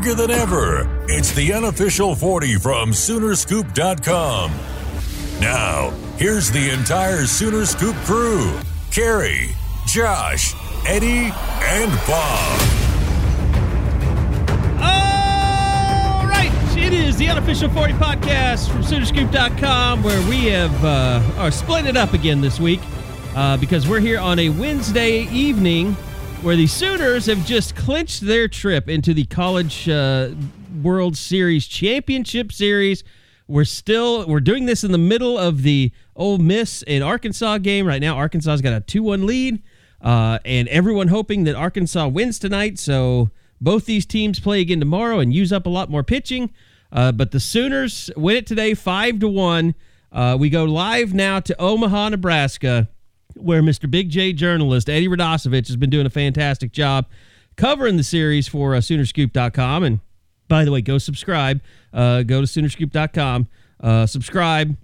bigger than ever. It's the unofficial 40 from Soonerscoop.com. Now, here's the entire Sooner Scoop crew Carrie, Josh, Eddie, and Bob. All right, it is the unofficial 40 podcast from Soonerscoop.com where we have uh, are split it up again this week uh, because we're here on a Wednesday evening where the Sooners have just clinched their trip into the College uh, World Series Championship Series. We're still we're doing this in the middle of the Ole Miss and Arkansas game right now. Arkansas's got a two-one lead, uh, and everyone hoping that Arkansas wins tonight. So both these teams play again tomorrow and use up a lot more pitching. Uh, but the Sooners win it today, five to one. Uh, we go live now to Omaha, Nebraska where Mr. Big J journalist Eddie Radosevich has been doing a fantastic job covering the series for uh, Soonerscoop.com. And by the way, go subscribe. Uh, go to Soonerscoop.com. Uh, subscribe.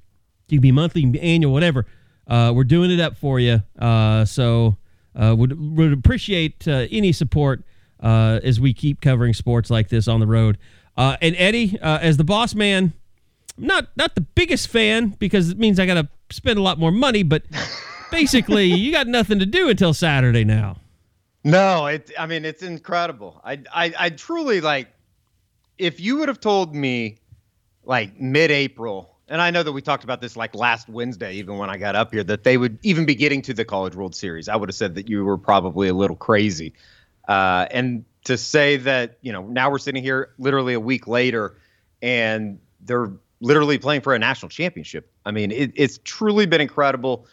You can be monthly, annual, whatever. Uh, we're doing it up for you. Uh, so uh, would would appreciate uh, any support as we keep covering sports like this on the road. And Eddie, as the boss man, not not the biggest fan because it means I got to spend a lot more money, but basically you got nothing to do until Saturday now. No, it. I mean, it's incredible. I, I, I truly like. If you would have told me, like mid-April, and I know that we talked about this like last Wednesday, even when I got up here, that they would even be getting to the College World Series, I would have said that you were probably a little crazy. Uh, and to say that, you know, now we're sitting here literally a week later, and they're literally playing for a national championship. I mean, it, it's truly been incredible.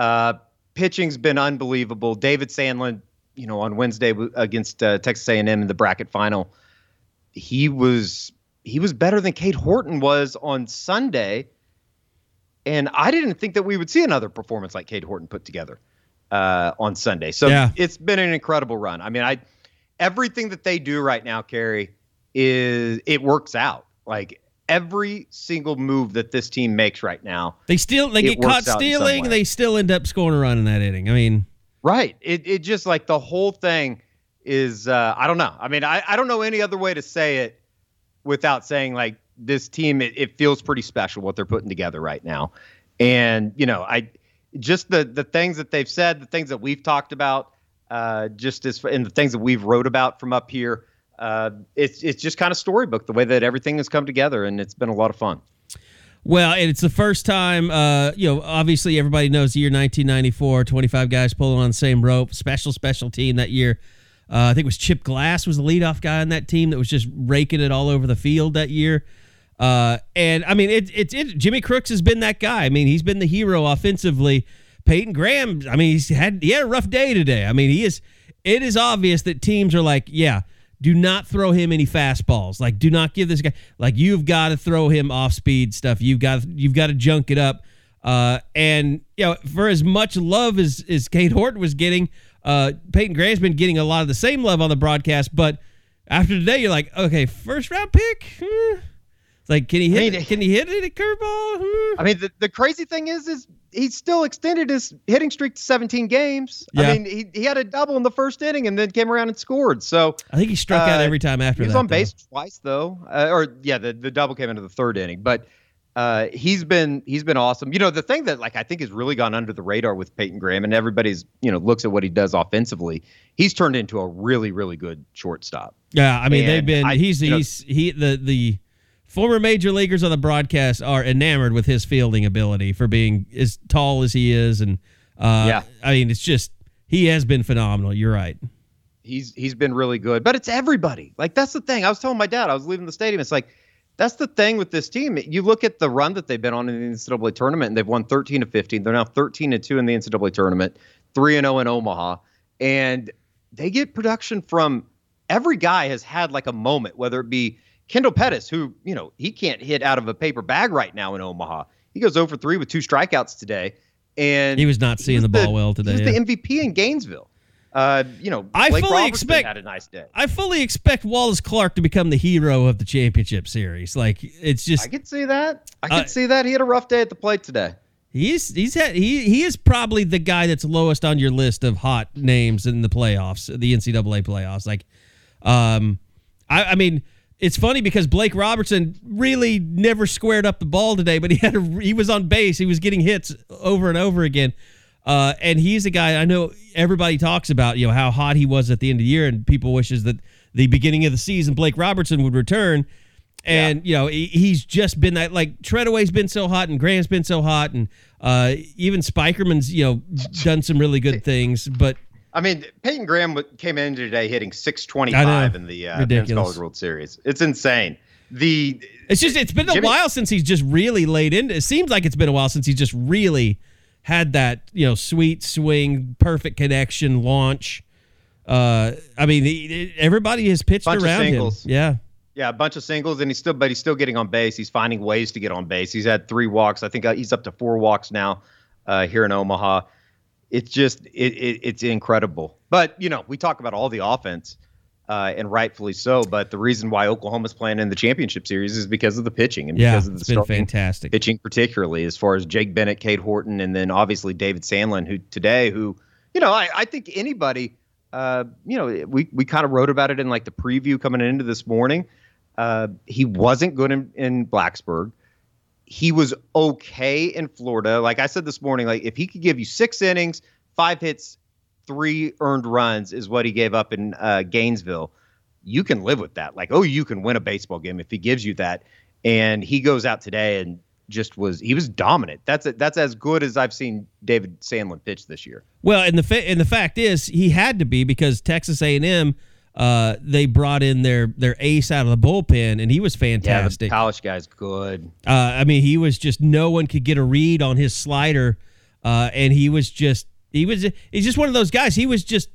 Uh, pitching's been unbelievable. David Sandlin, you know, on Wednesday against uh, Texas A&M in the bracket final, he was he was better than Cade Horton was on Sunday, and I didn't think that we would see another performance like Cade Horton put together uh, on Sunday. So Yeah. it's been an incredible run. I mean, I everything that they do right now, Carrie, is it works out. Like every single move that this team makes right now, They still they get caught works out in some stealing. They still end up scoring a run in that inning. I mean, Right. It it just like the whole thing is uh I don't know. I mean, I, I don't know any other way to say it without saying like this team it, it feels pretty special what they're putting together right now. And, you know, I just the the things that they've said, the things that we've talked about, uh just as and the things that we've wrote about from up here, uh it's it's just kind of storybook the way that everything has come together and it's been a lot of fun. well, and it's the first time. Uh, you know, obviously everybody knows the year 1994. 25 guys pulling on the same rope. Special special team that year. Uh, I think it was Chip Glass was the leadoff guy on that team that was just raking it all over the field that year. Uh, and I mean, it, it, it, Jimmy Crooks has been that guy. I mean, he's been the hero offensively. Peyton Graham, I mean, he's had he had a rough day today. I mean, he is. It is obvious that teams are like, yeah, do not throw him any fastballs. Like, do not give this guy. Like, you've got to throw him off speed stuff. You've got you've got to junk it up. Uh, and you know, for as much love as as Cade Horton was getting, uh, Peyton Graham's been getting a lot of the same love on the broadcast. But after today, you're like, okay, first round pick. Hmm. Like, can he hit? I mean- can he hit it a curveball? Hmm. I mean, the, the crazy thing is, is he still extended his hitting streak to 17 games. Yeah. I mean, he, he had a double in the first inning and then came around and scored. So I think he struck out Uh, every time after he was that. on though. base twice though, uh, or yeah, the, the double came into the third inning. But uh, he's been he's been awesome. You know, the thing that like I think has really gone under the radar with Peyton Graham, and everybody's you know looks at what he does offensively. He's turned into a really really good shortstop. Yeah, I mean they've been. I- he's you know- he's he the the former major leaguers on the broadcast are enamored with his fielding ability for being as tall as he is, and uh, Yeah. I mean it's just he has been phenomenal. You're right. he's he's been really good. But it's everybody. Like that's the thing. I was telling my dad, I was leaving the stadium. It's like that's the thing with this team. You look at the run that they've been on in the NCAA tournament, and they've won 13 to 15. They're now 13 and two in the NCAA tournament, three and 0 in Omaha, and they get production from every guy has had like a moment, whether it be Kendall Pettis, who you know he can't hit out of a paper bag right now in Omaha. He goes over three with two strikeouts today, and He was not seeing was the ball well today, He was yeah. the MVP in Gainesville. Uh, you know, I Blake fully Robertson expect- had a nice day. I fully expect Wallace Clark to become the hero of the championship series. Like it's just I could see that. I could Uh, see that. He had a rough day at the plate today. he's he's had he he is probably the guy that's lowest on your list of hot names in the playoffs, the NCAA playoffs. Like, um, I, I mean, it's funny because Blake Robertson really never squared up the ball today, but he had a, he was on base. He was getting hits over and over again. Uh, and he's a guy I know everybody talks about, you know, how hot he was at the end of the year, and people wishes that the beginning of the season Blake Robertson would return. And yeah. you know he, he's just been that like Tredaway's been so hot and Graham's been so hot and uh, even Spikerman's you know done some really good things, but I mean, Peyton Graham came in today hitting 625 in the uh, Men's College World Series. It's insane. The it's just it's been a while since he's just really laid in. It seems like it's been a while since he's just really had that you know sweet swing, perfect connection launch. Uh, I mean, he, everybody has pitched around him. Yeah. Yeah, a bunch of singles, and he's still, but he's still getting on base. He's finding ways to get on base. He's had three walks. I think uh, he's up to four walks now uh, here in Omaha it's just it, it, it's incredible. But you know, we talk about all the offense, uh, and rightfully so. But the reason why Oklahoma's playing in the championship series is because of the pitching and yeah, because of the it's been fantastic pitching, particularly as far as Jake Bennett, Cade Horton, and then obviously David Sandlin, who today, who you know, I, I think anybody, uh, you know, we we kind of wrote about it in like the preview coming into this morning. Uh, he wasn't good in, in Blacksburg he was okay in Florida. Like I said this morning, like if he could give you six innings, five hits, three earned runs is what he gave up in uh, Gainesville. You can live with that. Like, oh, you can win a baseball game if he gives you that. And he goes out today and just was he was dominant. That's a, that's as good as I've seen David Sandlin pitch this year. Well, and the fa- and the fact is he had to be because Texas A and M uh, they brought in their their ace out of the bullpen, and he was fantastic. Yeah, the college guy's good. Uh, I mean, he was just no one could get a read on his slider, uh, and he was just he was he's just one of those guys. He was just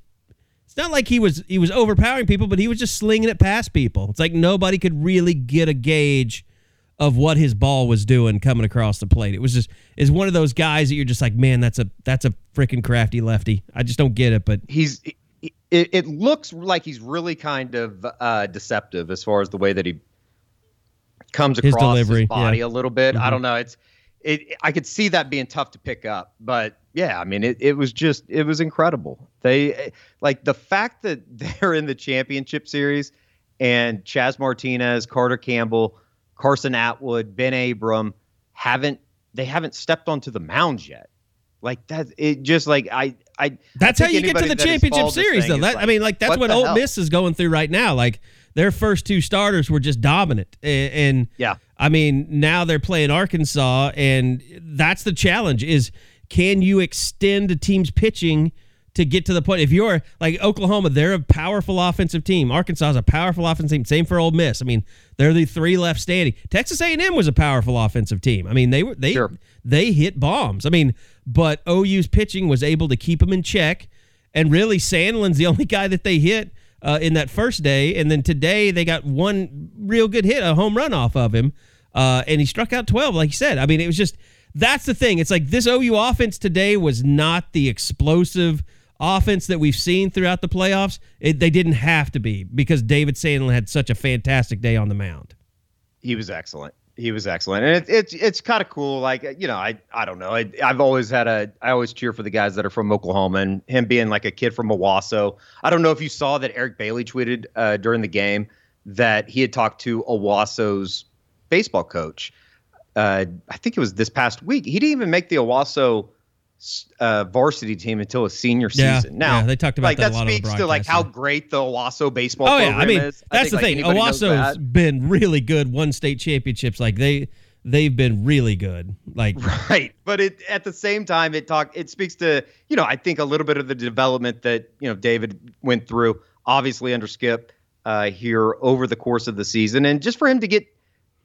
it's not like he was he was overpowering people, but he was just slinging it past people. It's like nobody could really get a gauge of what his ball was doing coming across the plate. It was just is one of those guys that you're just like, man, that's a that's a freaking crafty lefty. I just don't get it, but he's it, it looks like he's really kind of uh, deceptive as far as the way that he comes across his, delivery, his body yeah. a little bit. Mm-hmm. I don't know. It's it. I could see that being tough to pick up, but yeah, I mean, it, it was just it was incredible. They like the fact that they're in the championship series and Chaz Martinez, Carter Campbell, Carson Atwood, Ben Abram haven't they haven't stepped onto the mound yet. Like that, it just like I, I. That's I how you get to the championship series, though. That, like, I mean, like that's what, what Ole hell? Miss is going through right now. Like their first two starters were just dominant, and, and yeah, I mean now they're playing Arkansas, and that's the challenge: is can you extend a team's pitching? to get to the point. If you're like Oklahoma, they're a powerful offensive team. Arkansas is a powerful offensive team. Same for Ole Miss. I mean, they're the three left standing. Texas A&M was a powerful offensive team. I mean, they were they sure. They hit bombs. I mean, but OU's pitching was able to keep them in check. And really, Sandlin's the only guy that they hit uh, in that first day. And then today they got one real good hit, a home run off of him. Uh, and he struck out 12, like you said. I mean, it was just that's the thing. It's like this OU offense today was not the explosive offense that we've seen throughout the playoffs. It, they didn't have to be because David Sandlin had such a fantastic day on the mound. He was excellent he was excellent, and it, it's it's kind of cool. Like you know, I I don't know. I, I've always had a I always cheer for the guys that are from Oklahoma, and him being like a kid from Owasso. I don't know if you saw that Eric Bailey tweeted uh, during the game that he had talked to Owasso's baseball coach. Uh, I think it was this past week. He didn't even make the Owasso uh, varsity team until his senior yeah, season. Now, yeah, they talked about like that, that speaks to like how great the Owasso baseball. Oh yeah, I mean is. that's I think, the like, thing. Owasso's been really good. Won state championships. Like they they've been really good. Like right, but it at the same time it talk it speaks to you know I think a little bit of the development that you know David went through, obviously under Skip uh, here over the course of the season, and just for him to get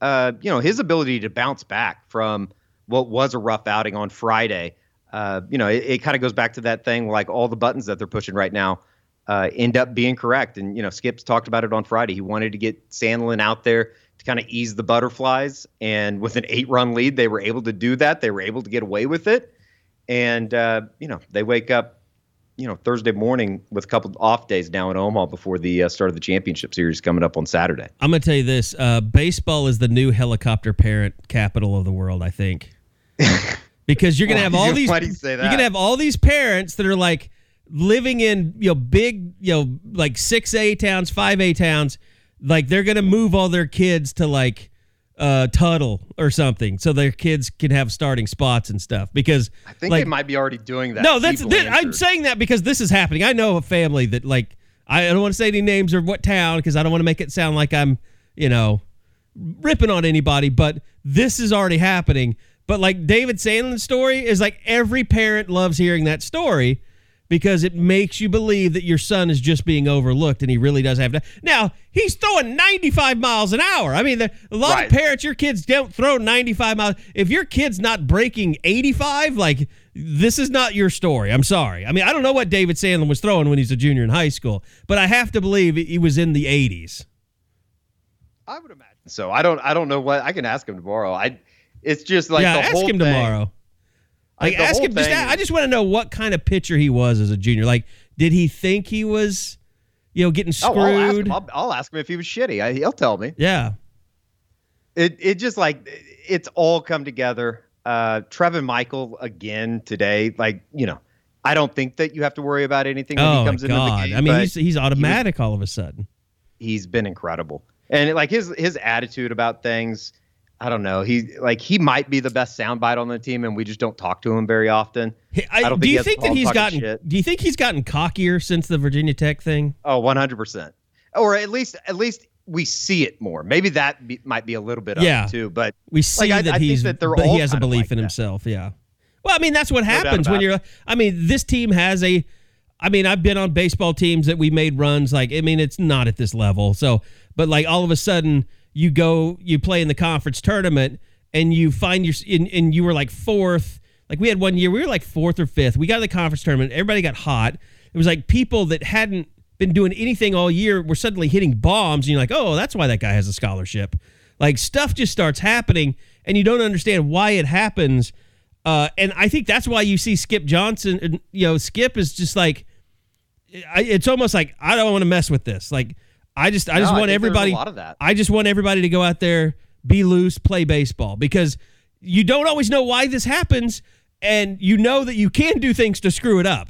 uh, you know his ability to bounce back from what was a rough outing on Friday uh, you know, it, it kind of goes back to that thing like all the buttons that they're pushing right now uh, end up being correct. And, you know, Skip's talked about it on Friday. He wanted to get Sandlin out there to kind of ease the butterflies. And with an eight run lead, they were able to do that. They were able to get away with it. And, uh, you know, they wake up, you know, Thursday morning with a couple off days now in Omaha before the uh, start of the championship series coming up on Saturday. I'm going to tell you this uh, baseball is the new helicopter parent capital of the world, I think. because you're gonna have all these. Why do you say that? You're gonna have all these parents that are like living in you know big you know like six A towns, five A towns. like they're gonna move all their kids to like uh Tuttle or something, so their kids can have starting spots and stuff. Because I think like, they might be already doing that. no, that's that, I'm saying that because this is happening. I know a family that like I don't want to say any names or what town because I don't want to make it sound like I'm you know ripping on anybody, but this is already happening. But like David Sandlin's story is like every parent loves hearing that story because it makes you believe that your son is just being overlooked and he really does have to. Now, he's throwing 95 miles an hour. I mean, there, a lot Right. of parents, your kids don't throw 95 miles. If your kid's not breaking 85, like this is not your story. I'm sorry. I mean, I don't know what David Sandlin was throwing when he's a junior in high school, but I have to believe he was in the 80s. I would imagine. So I don't. I don't know what. I can ask him tomorrow. I. It's just like yeah, the ask whole him thing- tomorrow. Like, the ask him. Just, I just want to know what kind of pitcher he was as a junior. Like, did he think he was, you know, getting Oh, I'll ask screwed? him. I'll, I'll ask him if he was shitty. I, he'll tell me. yeah. It. It just like it's all come together. Uh, Trevin Michael again today. Like you know, I don't think that you have to worry about anything when Oh he comes into the God! game. I mean, he's he's automatic all of a sudden. he's been incredible, and like his his attitude about things. I don't know. He like he might be the best soundbite on the team, and we just don't talk to him very often. I, I don't do think you think that he's gotten? shit. Do you think he's gotten cockier since the Virginia Tech thing? Oh, 100%. Or at least at least we see it more. Maybe that be, might be a little bit Yeah. of it too, but We see I- I that think he's that they're he has a belief like in that. himself. Yeah. Well, I mean, that's what happens when you're. I mean, this team has a. I mean, I've been on baseball teams that we made runs. Like, I mean, it's not at this level. So, but like all of a sudden, you go, you play in the conference tournament, and you find your, and, and you were like fourth. Like we had one year, we were like fourth or fifth. We got to the conference tournament. Everybody got hot. It was like people that hadn't been doing anything all year were suddenly hitting bombs, and you're like, oh, that's why that guy has a scholarship. Like stuff just starts happening, and you don't understand why it happens. Uh, and I think that's why you see Skip Johnson. You know, Skip is just like, it's almost like I don't want to mess with this. Like, I just, I just No, I want think there's a everybody. lot of that. I just want everybody to go out there, be loose, play baseball because you don't always know why this happens, and you know that you can do things to screw it up.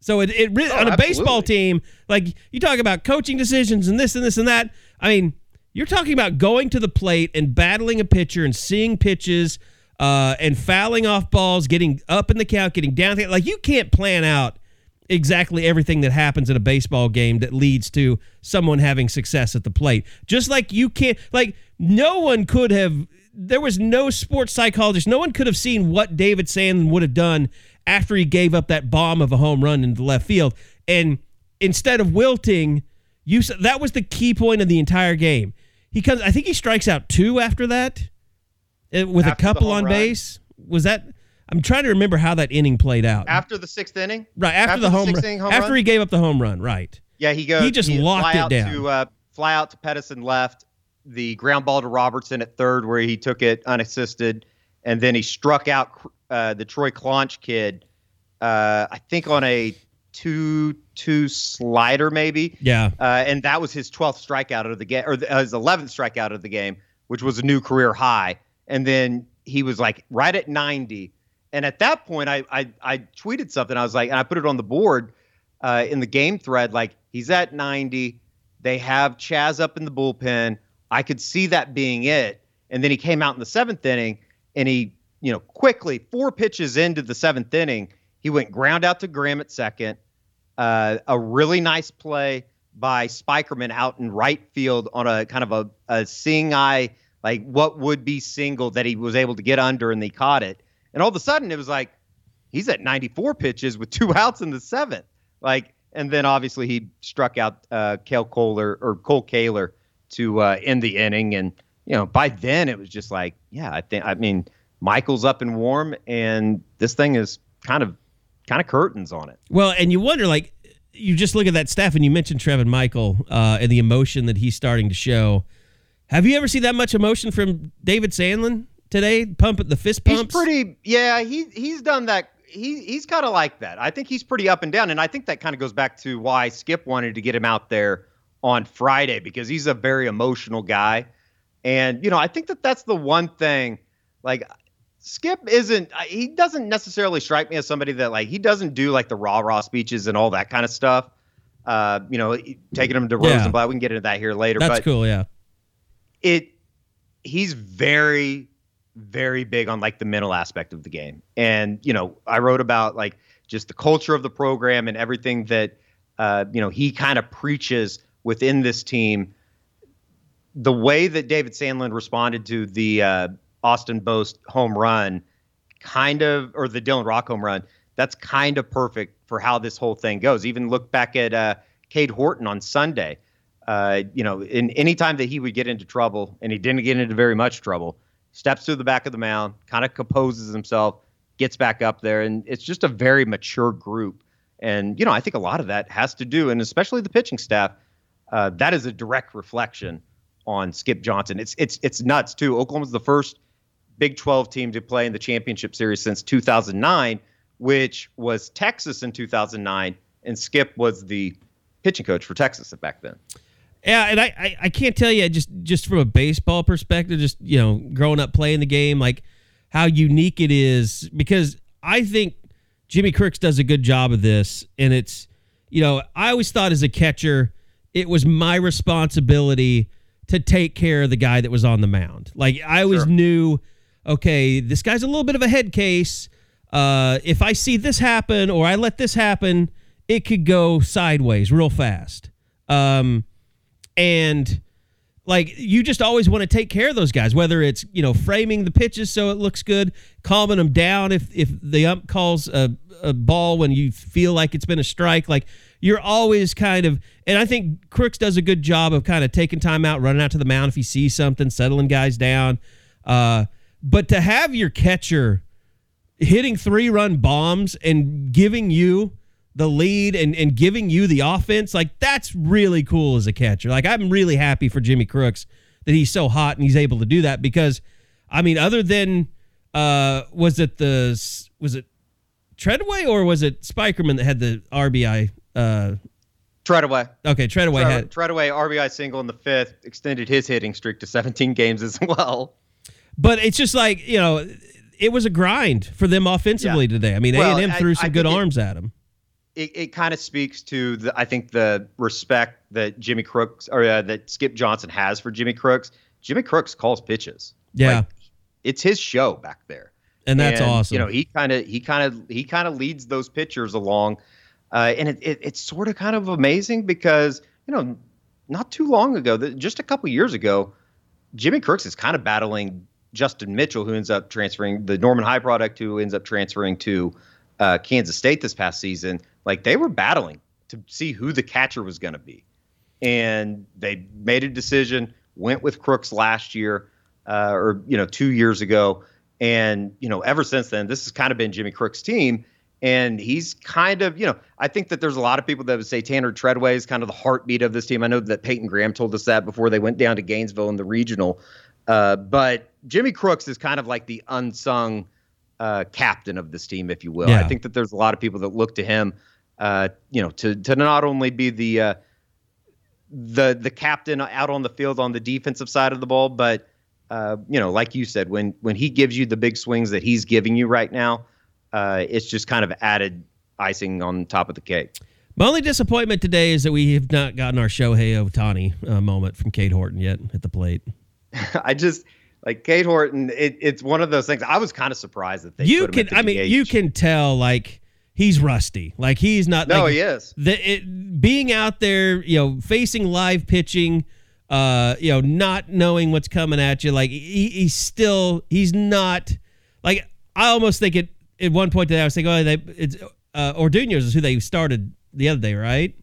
So it, it really, Oh, on a baseball team, like you talk about coaching decisions and this and this and that. I mean, you're talking about going to the plate and battling a pitcher and seeing pitches uh, and fouling off balls, getting up in the count, getting down. Like you can't plan out exactly everything that happens in a baseball game that leads to someone having success at the plate. Just like you can't, like no one could have. There was no sports psychologist. No one could have seen what David Sandlin would have done after he gave up that bomb of a home run into left field. And instead of wilting, you that was the key point of the entire game. He comes. I think he strikes out two after that, uh, with After a couple on run? base. Was that? I'm trying to remember how that inning played out. after the sixth inning, right after, the home run. inning home after run? he gave up the home run. Right. yeah, he goes. He just he'd locked fly it out down. To, uh, fly out to Pedersen left, the ground ball to Robertson at third, where he took it unassisted, and then he struck out uh, the Troy Claunch kid. Uh, I think on a two-two slider, maybe. Yeah. uh, and that was his 12th strikeout of the game, or the, uh, his 11th strikeout of the game, which was a new career high. And then he was like right at 90. And at that point, I I, I tweeted something. I was like, and I put it on the board uh, in the game thread. Like he's at 90. They have Chaz up in the bullpen. I could see that being it. And then he came out in the seventh inning, and he, you know, quickly four pitches into the seventh inning, he went ground out to Graham at second uh, a really nice play by Spikerman out in right field on a kind of a, a seeing eye, like what would be single that he was able to get under and they caught it. And all of a sudden it was like, he's at 94 pitches with two outs in the seventh. Like, and then obviously he struck out uh, Cale Kohler or Kole Kaler to uh, end the inning. And, you know, by then it was just like, yeah, I think, I mean, Michael's up and warm and this thing is kind of, kind of curtains on it. Well, and you wonder, like, you just look at that staff, and you mentioned Trevin Michael uh, and the emotion that he's starting to show. Have you ever seen that much emotion from David Sandlin today? Pump the fist He's pretty, yeah. He he's done that. He he's kind of like that. I think he's pretty up and down, and I think that kind of goes back to why Skip wanted to get him out there on Friday because he's a very emotional guy, and you know I think that that's the one thing. Like Skip isn't. He doesn't necessarily strike me as somebody that like he doesn't do like the rah rah speeches and all that kind of stuff. Uh, you know, taking him to Yeah. Rosenblatt. We can get into that here later. That's but cool. Yeah. it he's very very big on like the mental aspect of the game. And you know i wrote about like just the culture of the program and everything that uh, you know he kind of preaches within this team. The way that david sandlin responded to the uh, austin bost home run kind of or the dylan rock home run that's kind of perfect for how this whole thing goes. Even look back at uh, cade horton on sunday. Uh, you know, in any time that he would get into trouble, and he didn't get into very much trouble, steps to the back of the mound, kind of composes himself, gets back up there, and it's just a very mature group. And you know, I think a lot of that has to do, and especially the pitching staff, uh, that is a direct reflection on Skip Johnson. It's it's it's nuts too. Oklahoma's the first Big 12 team to play in the championship series since 2009, which was Texas in 2009, and Skip was the pitching coach for Texas back then. Yeah, and I, I, I can't tell you just just from a baseball perspective, just you know, growing up playing the game, like how unique it is because I think Jimmy Crooks does a good job of this, and it's you know, I always thought as a catcher, it was my responsibility to take care of the guy that was on the mound. Like I always Sure. knew, okay, this guy's a little bit of a head case. Uh, if I see this happen or I let this happen, it could go sideways real fast. Um, and like you just always want to take care of those guys whether it's you know framing the pitches so it looks good calming them down if if the ump calls a, a ball when you feel like it's been a strike like you're always kind of and i think crooks does a good job of kind of taking time out running out to the mound if he sees something settling guys down uh, but to have your catcher hitting three run bombs and giving you the lead and, and giving you the offense, like that's really cool as a catcher. Like I'm really happy for Jimmy Crooks that he's so hot and he's able to do that because I mean, other than uh was it the was it Treadway or was it Spikerman that had the RBI uh Tredaway. okay, Tredaway Tread- had Tredaway RBI single in the fifth extended his hitting streak to 17 games as well. but it's just like, you know, it was a grind for them offensively Yeah. today. I mean, Well, A&M I- threw I some good think it- arms at him. It, it kind of speaks to the I think the respect that Jimmy Crooks or uh, that Skip Johnson has for Jimmy Crooks. Jimmy Crooks calls pitches. Yeah. Like, it's his show back there. And that's awesome. You know, he kind of he kind of he kind of leads those pitchers along, uh, and it, it, it's sort of kind of amazing because you know, not too long ago, just a couple years ago, Jimmy Crooks is kind of battling Justin Mitchell, who ends up transferring the Norman High product, who ends up transferring to uh, Kansas State this past season. Like they were battling to see who the catcher was going to be, and they made a decision. Went with Crooks last year, uh, or you know, two years ago, and you know, ever since then, this has kind of been Jimmy Crooks' team. And he's kind of, you know, I think that there's a lot of people that would say Tanner Treadway is kind of the heartbeat of this team. I know that Peyton Graham told us that before they went down to Gainesville in the regional. Uh, but Jimmy Crooks is kind of like the unsung uh, captain of this team, if you will. Yeah. I think that there's a lot of people that look to him, uh, you know, to to not only be the uh, the the captain out on the field on the defensive side of the ball, but uh, you know, like you said, when when he gives you the big swings that he's giving you right now, uh, it's just kind of added icing on top of the cake. My only disappointment today is that we have not gotten our Shohei Ohtani uh, moment from Cade Horton yet at the plate. I just like Cade Horton. It, it's one of those things. I was kind of surprised that they you can, I mean, you can tell like he's rusty. Like he's not. No, like, he is. The, it, being out there, you know, facing live pitching, uh, you know, not knowing what's coming at you. Like he, he's still, he's not. Like I almost think it at one point today. I was thinking, oh, they, it's uh, Orduno's is who they started the other day, right?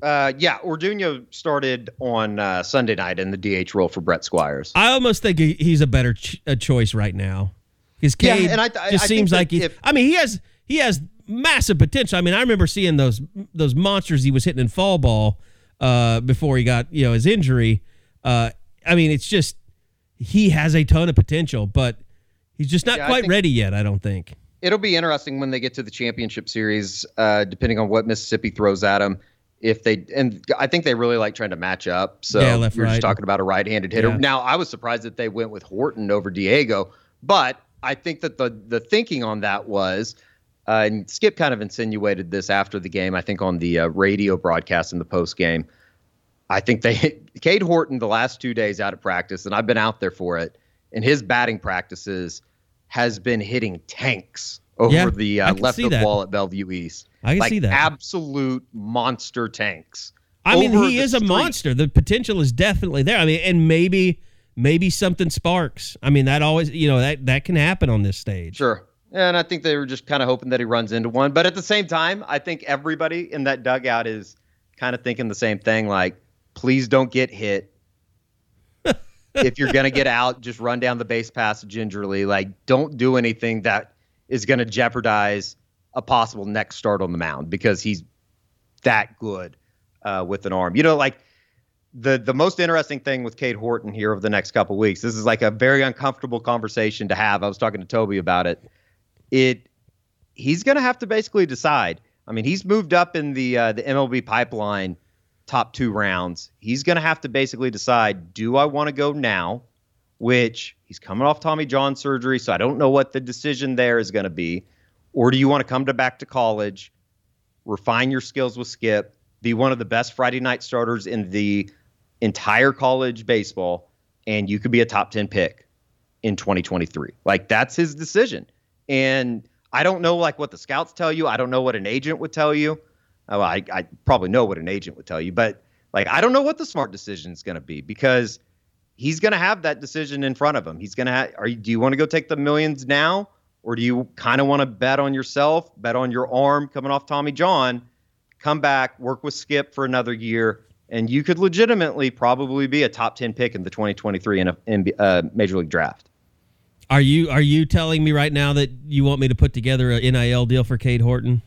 Uh, yeah, Orduno started on uh, Sunday night in the DH role for Brett Squires. I almost think he's a better ch- a choice right now. Because Yeah, Cade and I- I- just I seems like he. if- I mean, he has he has massive potential. I mean, I remember seeing those those monsters he was hitting in fall ball uh, before he got you know his injury. Uh, I mean, it's just he has a ton of potential, but he's just not Yeah, quite ready yet. I don't think. It'll be interesting when they get to the championship series, uh, depending on what Mississippi throws at them. If they and I think they really like trying to match up. So Yeah, left, you're right. just talking about a right-handed hitter. Yeah. Now I was surprised that they went with Horton over Diego, but I think that the the thinking on that was Uh, and Skip kind of insinuated this after the game, I think on the uh, radio broadcast in the post game. I think they, Cade Horton, the last two days out of practice, and I've been out there for it, and his batting practices has been hitting tanks over Yeah, the uh, left of that. wall at Bellevue East. I can like see that. absolute monster tanks. I mean, he is a monster. The potential is definitely there. I mean, and maybe maybe something sparks. I mean, that always you know that that can happen on this stage. Sure. And I think they were just kind of hoping that he runs into one. But at the same time, I think everybody in that dugout is kind of thinking the same thing like, please don't get hit. if you're going to get out, just run down the base pass gingerly. Like, don't do anything that is going to jeopardize a possible next start on the mound because he's that good uh, with an arm. You know, like the the most interesting thing with Cade Horton here over the next couple weeks. This is like a very uncomfortable conversation to have. I was talking to Toby about it. It he's going to have to basically decide. I mean, he's moved up in the uh, the MLB pipeline top two rounds. He's going to have to basically decide: Do I want to go now? Which he's coming off Tommy John surgery, so I don't know what the decision there is going to be. Or do you want to come to back to college, refine your skills with Skip, be one of the best Friday night starters in the entire college baseball, and you could be a top 10 pick in 2023. Like that's his decision. And I don't know like what the scouts tell you. I don't know what an agent would tell you. Oh, I, I probably know what an agent would tell you, but like I don't know what the smart decision is going to be because he's going to have that decision in front of him. He's going to have, are you, do you want to go take the millions now? Or do you kind of want to bet on yourself, bet on your arm coming off Tommy John, come back, work with Skip for another year, and you could legitimately probably be a top 10 pick in the 2023 in a, in, uh, Major League Draft. Are you are you telling me right now that you want me to put together an NIL deal for Cade Horton?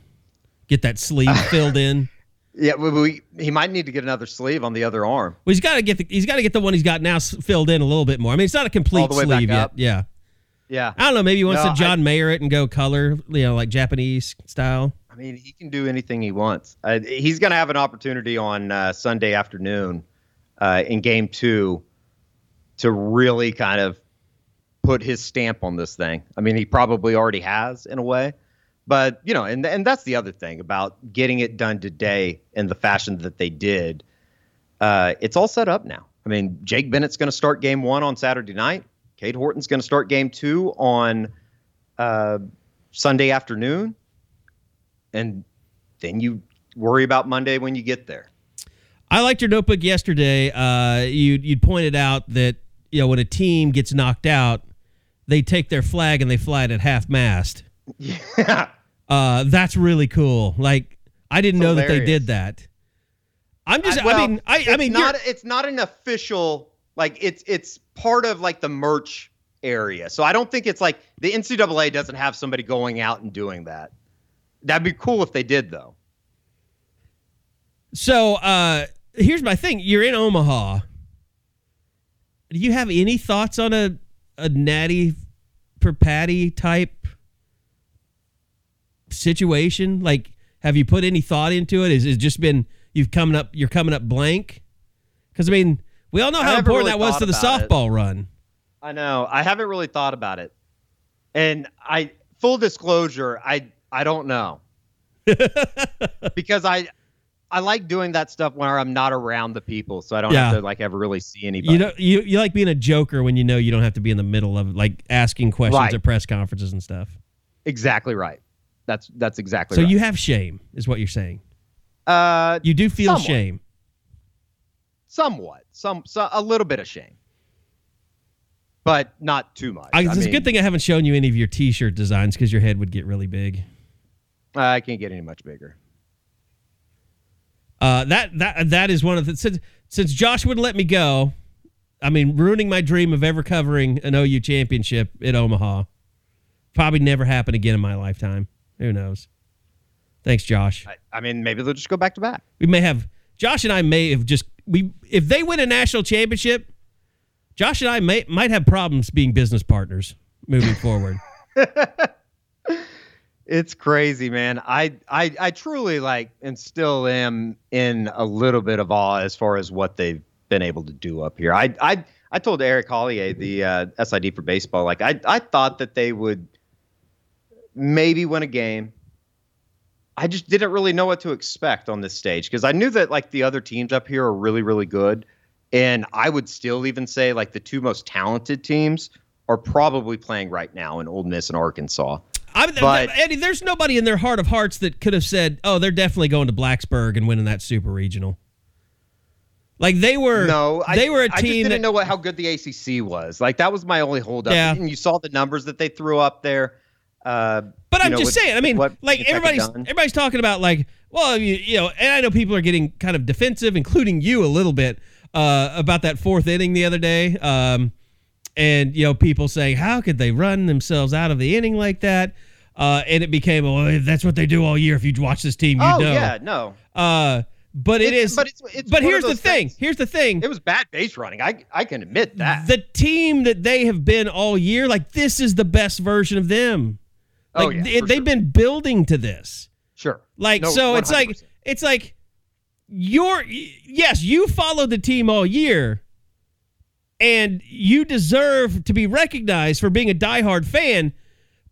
Get that sleeve filled in. Yeah, we, we, he might need to get another sleeve on the other arm. Well, he's got to get the he's got to get the one he's got now filled in a little bit more. I mean, it's not a complete All the way back sleeve yet. Yeah, Yeah. I don't know. Maybe he wants No, to John Mayer it and go color, you know, like Japanese style. I mean, he can do anything he wants. Uh, he's going to have an opportunity on uh, Sunday afternoon uh, in game two to really kind of put his stamp on this thing. I mean, he probably already has in a way. But, you know, and, and that's the other thing about getting it done today in the fashion that they did. Uh, it's all set up now. I mean, Jake Bennett's going to start game one on Saturday night. Cade Horton's going to start game two on uh, Sunday afternoon and then you worry about Monday when you get there. I liked your notebook yesterday. Uh, you you pointed out that you know when a team gets knocked out, they take their flag and they fly it at half mast. Yeah. Uh, that's really cool. Like I didn't It's know that they did that. I'm just. I, well, mean, I, I it's mean, not it's not an official like it's it's part of like the merch area. So I don't think it's like the NCAA doesn't have somebody going out and doing that. That'd be cool if they did though. So uh, here's my thing: you're in Omaha. Do you have any thoughts on a a natty per patty type situation? Like, have you put any thought into it? Is it just been you've coming up? You're coming up blank? Because I mean, we all know how important really that was to the about it. softball run. I know. I haven't really thought about it. And I full disclosure, I I don't know. because I I like doing that stuff when I'm not around the people, so I don't Yeah. have to like ever really see anybody. You know, you you like being a joker when you know you don't have to be in the middle of like asking questions Right. at press conferences and stuff. exactly right. That's that's exactly So right. you have shame, is what you're saying. uh You do feel Somewhat. shame. somewhat some so, a little bit of shame but not too much I, I it's a good thing I haven't shown you any of your T-shirt designs because your head would get really big. I can't get any much bigger Uh, that that that is one of the since since Josh wouldn't let me go. I mean, ruining my dream of ever covering an OU championship at Omaha. Probably never happen again in my lifetime. Who knows? Thanks, Josh. I, I mean maybe they'll just go back to back We may have Josh and I may have just we if they win a national championship, Josh and I may might have problems being business partners moving forward. it's crazy man I, I i truly like and still am in a little bit of awe as far as what they've been able to do up here i i i told eric collier the uh, sid for baseball like i i thought that they would maybe win a game I just didn't really know what to expect on this stage because I knew that like the other teams up here are really, really good. And I would still even say like the two most talented teams are probably playing right now in Ole Miss and Arkansas. I, but, Eddie, there's nobody in their heart of hearts that could have said, "Oh, they're definitely going to Blacksburg and winning that super regional." Like they were, no, they I, were a team. I just didn't that, know what how good the ACC was. Like that was my only holdup. Yeah. and you saw the numbers that they threw up there. Uh, but I'm know, just with, saying. I mean, like everybody's everybody's talking about like, well, you, you, know, and I know people are getting kind of defensive, including you a little bit uh, about that fourth inning the other day. Um, and you know, people saying, how could they run themselves out of the inning like that? Uh, and it became, well, that's what they do all year. If you watch this team, you oh, know. yeah, no. Uh, but it it's. But it's. it's but here's the thing. Things. Here's the thing. It was bad base running. I I can admit that. The team that they have been all year, like this is the best version of them. Like oh, yeah, they, have sure. been building to this. Sure. Like No, so, it's like 100%. it's like you're yes, you followed the team all year, and you deserve to be recognized for being a diehard fan.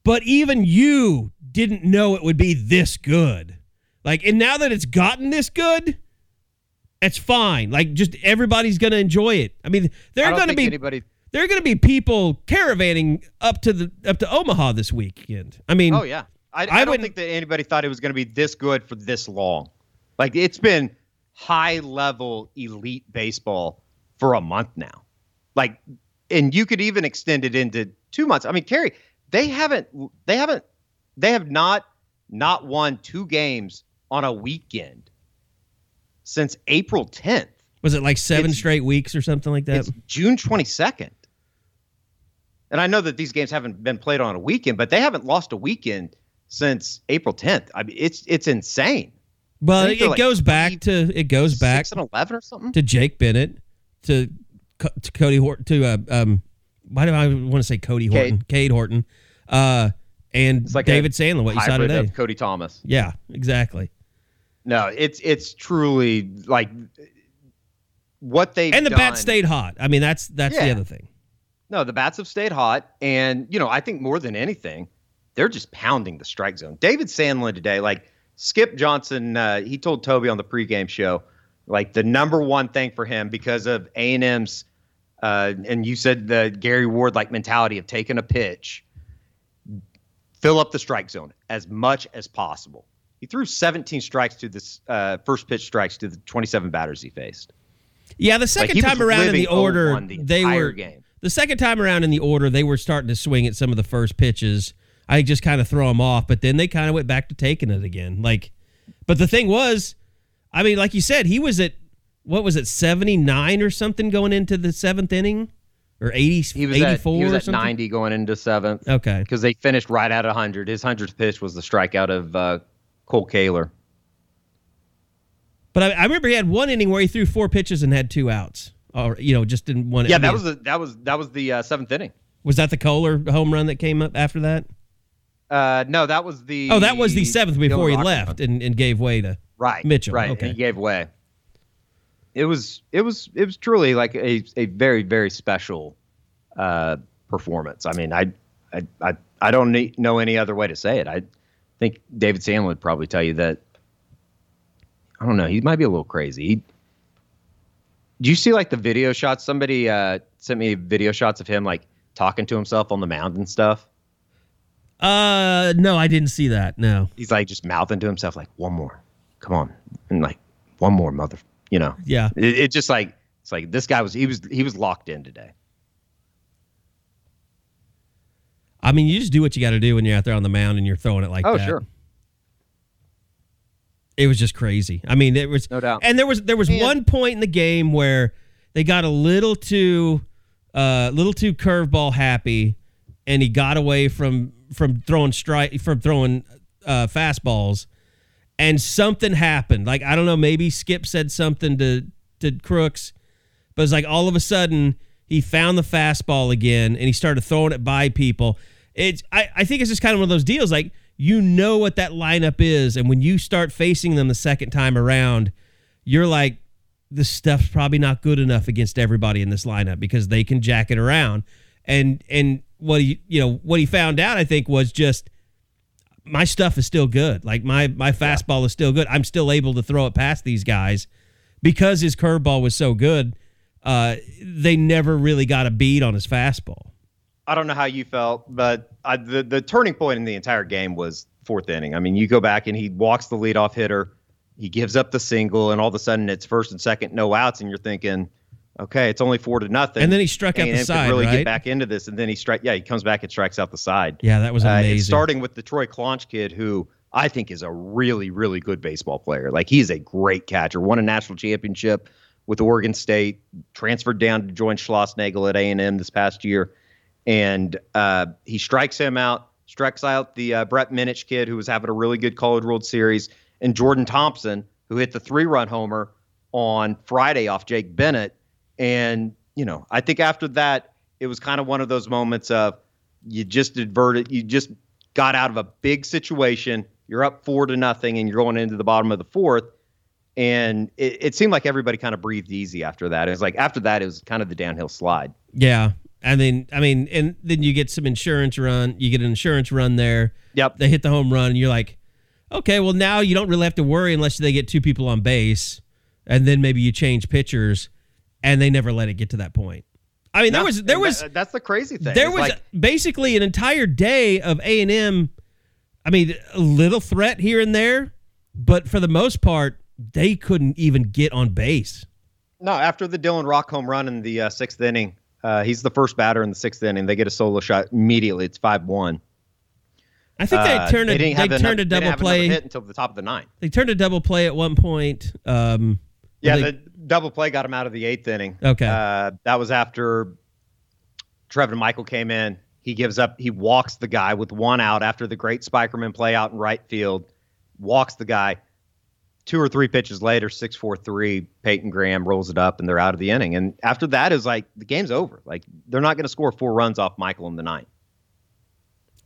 But even you didn't know it would be this good. Like, and now that it's gotten this good, it's fine. Like, just everybody's gonna enjoy it. I mean, there are gonna be anybody. there are gonna be people caravanning up to the up to Omaha this weekend. I mean, Oh yeah. I, I, I don't think that anybody thought it was going to be this good for this long. Like it's been high level elite baseball for a month now. Like, and you could even extend it into two months. I mean, Kerry, they haven't, they haven't, they have not, not won two games on a weekend since April 10th. was it like seven It's- straight weeks or something like that? It's June 22nd. And I know that these games haven't been played on a weekend, but they haven't lost a weekend since April 10th. I mean, it's it's insane. Well, it, like goes back to it goes back and eleven or something. to Jake Bennett to, Co- to Cody Horton to uh, um why do I want to say Cody Horton? Cade Horton. Uh and It's like David a Sandlin what you saw today. Cody Thomas. yeah exactly. No, it's it's truly like what they and the done, bat stayed hot. I mean that's that's the other thing. No, the bats have stayed hot, and you know I think more than anything, they're just pounding the strike zone. David Sandlin today, like Skip Johnson, uh, he told Toby on the pregame show, like the number one thing for him because of A and M's, uh, and you said the Gary Ward like mentality of taking a pitch, fill up the strike zone as much as possible. He threw 17 strikes to this uh, first pitch strikes to the 27 batters he faced. yeah the second was time around in the order 0-1 the they were game. the second time around in the order they were starting to swing at some of the first pitches I just kind of throw them off but then they kind of went back to taking it again like but the thing was I mean like you said he was at what was it 79 or something going into the seventh inning or 80 He was 84 at, he was or at something 90 going into seventh. okay because they finished right at 100. His 100th pitch was the strikeout of uh, Kole Kaler. but I, I remember he had one inning where he threw four pitches and had two outs or you know just didn't want Yeah, that was the that was that was the uh, seventh inning. was that the Kohler home run that came up after that Uh, no, that was the oh that was the seventh before he left and, and gave way to right Mitchell, Right, okay. he gave way. It was it was it was truly like a a very very special uh, performance. I mean, I I I, I don't need, know any other way to say it. I think David Sandlin would probably tell you that. I don't know. He might be a little crazy. He, do you see like the video shots? Somebody uh, sent me video shots of him like talking to himself on the mound and stuff. uh no I didn't see that no He's like just mouthing to himself like, "One more, come on," and like, "One more, mother," you know. yeah It, it just like it's like this guy was he was he was locked in today. I mean, you just do what you got to do when you're out there on the mound and you're throwing it like Oh that. sure, It was just crazy. I mean, it was No doubt. And there was there was And- one point in the game where they got a little too uh a little too curveball happy and he got away from from throwing strike from throwing uh fastballs and something happened. Like I don't know, maybe Skip said something to to Crooks, but it's like all of a sudden he found the fastball again and he started throwing it by people. It's I, I think it's just kind of one of those deals like you know what that lineup is, and when you start facing them the second time around, you're like, this stuff's probably not good enough against everybody in this lineup because they can jack it around. And and what he you know what he found out I think was just my stuff is still good. Like my my fastball is still good. I'm still able to throw it past these guys because his curveball was so good. Uh, they never really got a beat on his fastball. I don't know how you felt, but I, the the turning point in the entire game was fourth inning. I mean, you go back and he walks the leadoff hitter, he gives up the single, and all of a sudden it's first and second, no outs, and you're thinking, okay, it's only four to nothing. And then he struck out the side. Really right? get back into this, and then he strike. Yeah, he comes back and strikes out the side. Yeah, that was amazing. Uh, starting with the Troy Claunch kid, who I think is a really, really good baseball player. Like he's a great catcher. Won a national championship with Oregon State. Transferred down to join Schlossnagle at A and M this past year, and uh, he strikes him out. Strikes out the uh, Brett Minnich kid, who was having a really good College World Series, and Jordan Thompson, who hit the three-run homer on Friday off Jake Bennett. And you know, I think after that, it was kind of one of those moments of you just adverted, you just got out of a big situation. You're up four to nothing, and you're going into the bottom of the fourth. And it, it seemed like everybody kind of breathed easy after that. It was like after that, it was kind of the downhill slide. Yeah, I mean, I mean, and then you get some insurance run. You get an insurance run there. Yep. They hit the home run, and you're like, okay, well now you don't really have to worry unless they get two people on base, and then maybe you change pitchers, and they never let it get to that point. I mean, there was there was that- that's the crazy thing. there It's was like, basically an entire day of A and M. I mean, a little threat here and there, but for the most part, they couldn't even get on base. No, after the Dylan Rock home run in the uh, sixth inning, uh, he's the first batter in the sixth inning. They get a solo shot immediately. It's five one. I think they turned a they they, didn't have turned a they didn't double have play. hit until the top of the ninth. They turned a double play at one point. Um, Yeah, they- the double play got him out of the eighth inning. Okay. uh, that was after Trevin Michael came in. He gives up. He walks the guy with one out after the great Spikerman play out in right field. Walks the guy. Two or three pitches later, six four three. Peyton Graham rolls it up, and they're out of the inning. And after that is like the game's over. Like they're not going to score four runs off Michael in the ninth.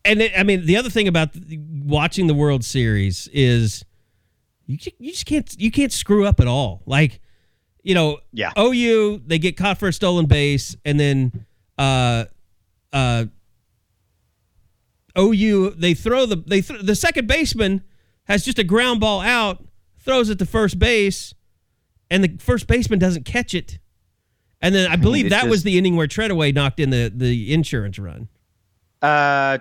and it, I mean, the other thing about the- watching the World Series is you you just can't you can't screw up at all. Like, you know, Yeah. OU they get caught for a stolen base, and then uh, uh, OU they throw the they th- the second baseman has just a ground ball out, throws it to first base, and the first baseman doesn't catch it. And then I believe It that was the inning where Tredaway knocked in the the insurance run. Uh,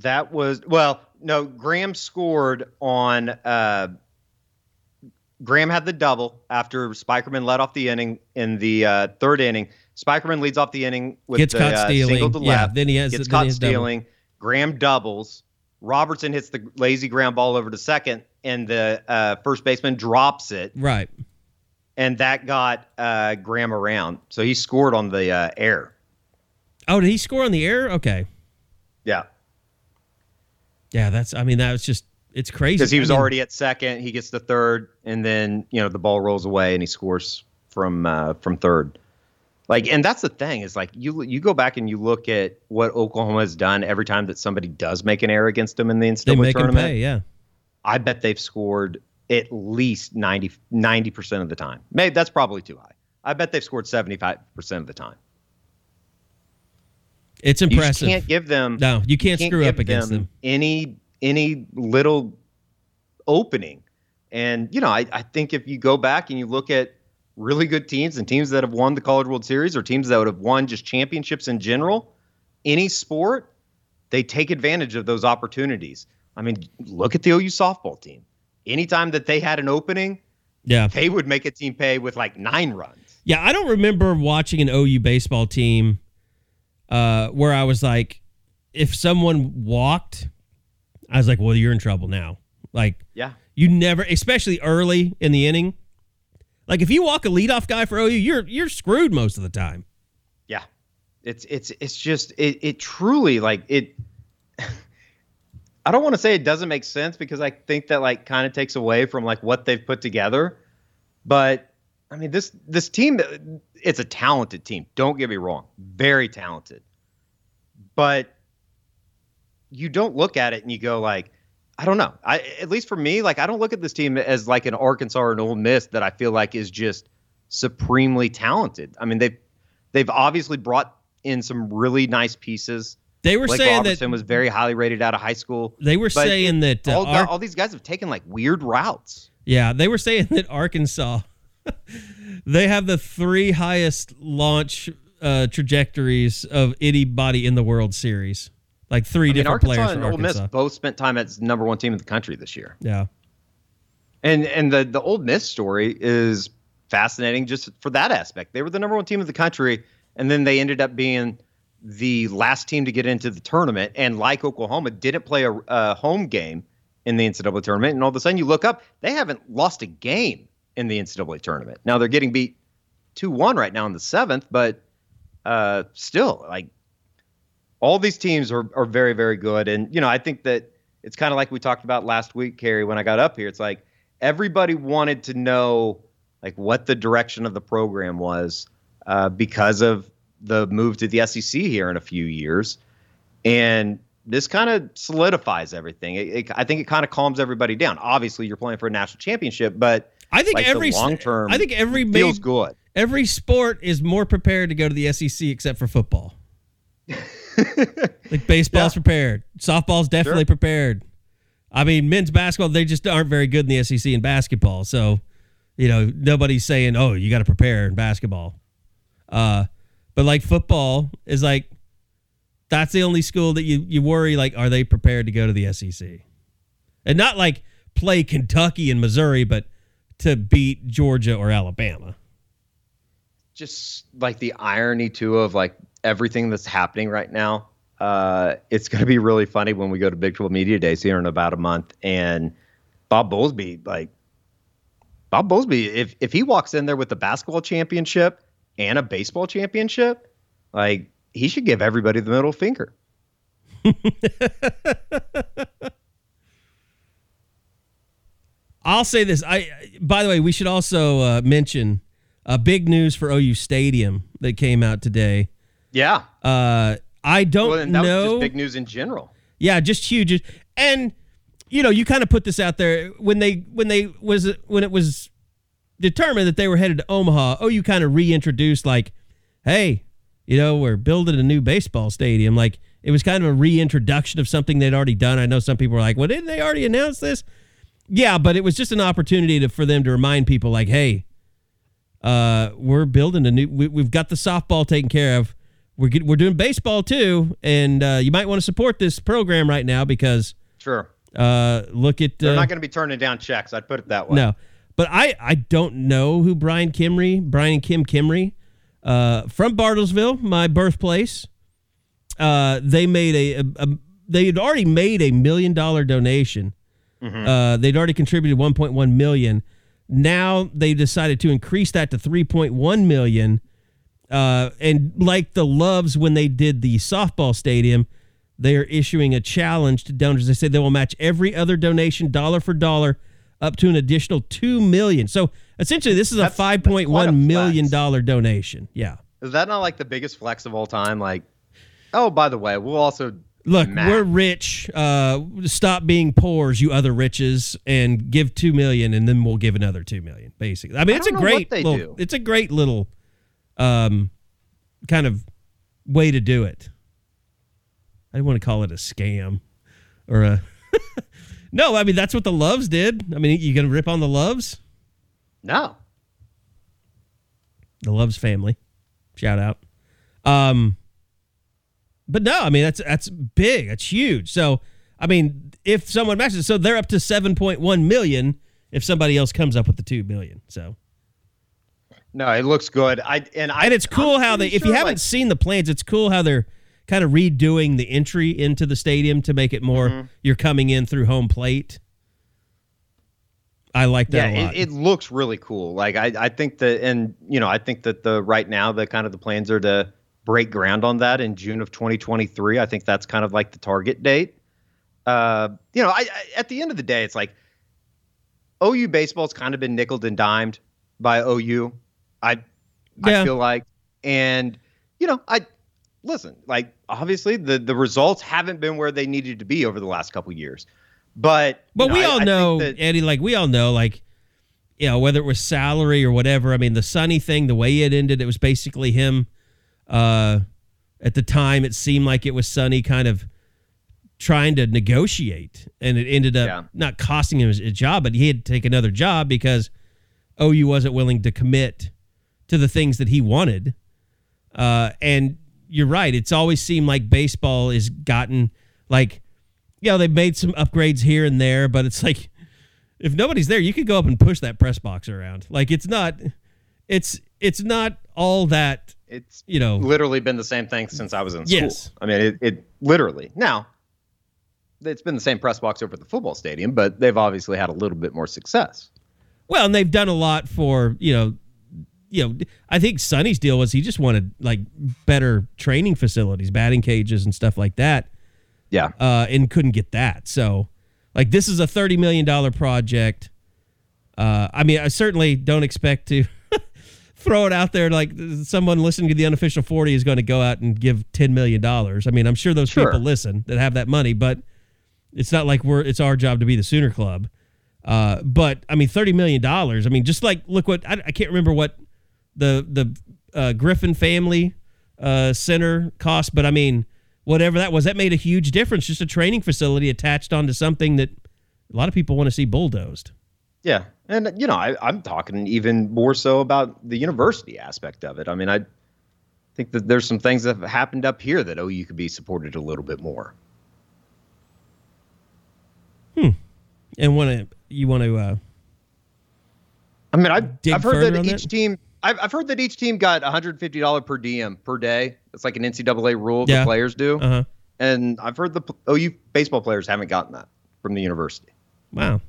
that was well. No, Graham scored on. Uh, Graham had the double after Spikerman led off the inning in the uh, third inning. Spikerman leads off the inning with Gets the caught uh, stealing. single to Yeah, left. then he has- gets caught has double. stealing. Graham doubles. Robertson hits the lazy ground ball over to second, and the uh, first baseman drops it, Right. and that got uh, Graham around. So he scored on the uh, air. Oh, did he score on the air? Okay. Yeah. Yeah, that's. I mean, that was just. It's crazy because he was I mean, already at second. He gets the third, and then you know the ball rolls away, and he scores from uh, from third. Like, and that's the thing is like you you go back and you look at what Oklahoma has done every time that somebody does make an error against them in the They NCAA tournament. pay. Yeah. I bet they've scored at least 90 percent of the time. Maybe that's probably too high. I bet they've scored seventy five percent of the time. It's You impressive. can't give them no, you can't, screw up against them. any any little opening. And you know, I, I think if you go back and you look at really good teams and teams that have won the College World Series or teams that would have won just championships in general, any sport, they take advantage of those opportunities. I mean, look at the OU softball team. Anytime that they had an opening, Yeah. they would make a team pay with like nine runs. Yeah, I don't remember watching an OU baseball team uh, where I was like, if someone walked, I was like, well, you're in trouble now. Like, Yeah. you never, especially early in the inning. Like, if you walk a leadoff guy for OU, you're you're screwed most of the time. Yeah. It's it's it's just it it truly like it I don't want to say it doesn't make sense because I think that like kind of takes away from like what they've put together. But I mean this this team it's a talented team. Don't get me wrong. Very talented. But you don't look at it and you go like I don't know. I at least for me like I don't look at this team as like an Arkansas or an Ole Miss that I feel like is just supremely talented. I mean they've they've obviously brought in some really nice pieces. They were Blake saying Robertson that was very highly rated out of high school. they were saying that uh, all, Ar- all these guys have taken like weird routes. yeah, they were saying that Arkansas they have the three highest launch uh, trajectories of anybody in the World Series. Like three I mean, different Arkansas players and Ole Miss both spent time as number one team in the country this year. Yeah. And and the the Ole Miss story is fascinating just for that aspect. They were the number one team in the country, and then they ended up being the last team to get into the tournament. And like Oklahoma, didn't play a, a home game in the NCAA tournament. And all of a sudden, you look up, they haven't lost a game in the NCAA tournament. Now they're getting beat two one right now in the seventh, but uh, still, like all these teams are are very very good. And you know, I think that it's kind of like we talked about last week, Carey, when I got up here. It's like everybody wanted to know like what the direction of the program was uh, because of the move to the SEC here in a few years, and this kind of solidifies everything. It, it, I think it kind of calms everybody down. Obviously, you're playing for a national championship, but I think like every long term, I think every feels good. every sport is more prepared to go to the SEC except for football. like baseball's Yeah. prepared, softball's definitely Sure. prepared. I mean, men's basketball they just aren't very good in the SEC in basketball. So, you know, nobody's saying, "Oh, you got to prepare in basketball." Uh, but like football is like that's the only school that you you worry like are they prepared to go to the SEC? And not like play Kentucky and Missouri, but to beat Georgia or Alabama. just like the irony too of like everything that's happening right now. Uh, it's going to be really funny when we go to Big 12 Media Days here in about a month, and Bob Bowlsby, like Bob Bowlsby, if if he walks in there with the basketball championship and a baseball championship, like he should give everybody the middle finger. I'll say this. I by the way, we should also uh, mention uh, big news for OU Stadium that came out today. Yeah, Uh, I don't well, and that was know. just big news in general. Yeah, just huge. And you know, you kind of put this out there when they when they was when it was determined that they were headed to Omaha. Oh, you kind of reintroduced like, hey, you know, we're building a new baseball stadium. Like it was kind of a reintroduction of something they'd already done. I know some people were like, well, didn't they already announce this? Yeah, but it was just an opportunity to, for them to remind people, like, hey, uh, we're building a new. We, we've got the softball taken care of. We're get, we're doing baseball too, and uh, you might want to support this program right now because Sure, uh, look at they're uh, not going to be turning down checks. I'd put it that way. no, but I I don't know who Brian Kimry, Brian and Kim Kimry, uh, from Bartlesville, my birthplace. Uh, they made a, a, a they had already made a million dollar donation. Uh, they'd already contributed 1.1 million. Now they decided to increase that to 3.1 million. Uh, and like the Loves when they did the softball stadium, they are issuing a challenge to donors. They said they will match every other donation dollar for dollar up to an additional two million. So essentially, this is a That's- five a one million flex. donation. Yeah. Is that not like the biggest flex of all time? Like, oh, by the way, we'll also Look, match. we're rich. Uh, stop being poors, you other riches, and give two million, and then we'll give another two million. Basically, I mean, I it's a don't know what great, little, do. it's a great little, um, kind of way to do it. I don't want to call it a scam, or a. no, I mean that's what the Loves did. I mean, you gonna rip on the Loves? no. the Loves family. Shout out. Um but no, I mean that's that's big. That's huge. So, I mean, if someone matches so they're up to 7.1 million if somebody else comes up with the 2 million. So, No, it looks good. I and I and it's cool I'm how they pretty if you sure, haven't like, seen the plans, it's cool how they're kind of redoing the entry into the stadium to make it more Mm-hmm. you're coming in through home plate. I like that yeah, a lot. it, it looks really cool. Like I, I think that, and you know, I think that the right now the kind of the plans are to break ground on that in June of 2023. I think that's kind of like the target date. Uh, you know, I, I at the end of the day, it's like OU baseball's kind of been nickled and dimed by OU. I, Yeah. I feel like, and you know, I listen. Like obviously, the the results haven't been where they needed to be over the last couple years, but But we I- all I know, that- Eddie, like we all know, like, you know, whether it was salary or whatever. I mean, the Sunny thing, the way it ended, it was basically him uh, at the time it seemed like it was Sunny kind of trying to negotiate, and it ended up Yeah. not costing him his his job, but he had to take another job because OU wasn't willing to commit to the things that he wanted. Uh, and you're right; it's always seemed like baseball has gotten like, you know, they've made some upgrades here and there, but it's like if nobody's there, you could go up and push that press box around. Like it's not, it's it's not all that It's you know. literally been the same thing since I was in school. Yes. I mean, it, it literally. Now, it's been the same press box over at the football stadium, but they've obviously had a little bit more success. Well, and they've done a lot for you know, you know. I think Sunny's deal was he just wanted like better training facilities, batting cages, and stuff like that, Yeah. uh, and couldn't get that. So, like, this is a thirty million dollar project. Uh, I mean, I certainly don't expect to throw it out there like someone listening to the unofficial forty is going to go out and give ten million dollars. I mean, I'm sure those Sure. people listen that have that money, but it's not like we're it's our job to be the Sooner Club. Uh, but I mean, thirty million dollars. I mean, just like look what I, I can't remember what the the uh, Griffin family uh, center cost, but I mean, whatever that was, that made a huge difference. Just a training facility attached onto something that a lot of people want to see bulldozed. Yeah. And, you know, I, I'm talking even more so about the university aspect of it. I mean, I think that there's some things that have happened up here that OU could be supported a little bit more. Hmm. And want to you want to uh, I mean, I, Dig I've heard that each that? team. I've, I've heard that each team got $150 per diem per day. It's like an NCAA rule Yeah. the players do, uh huh. and I've heard the p- OU baseball players haven't gotten that from the university. Wow.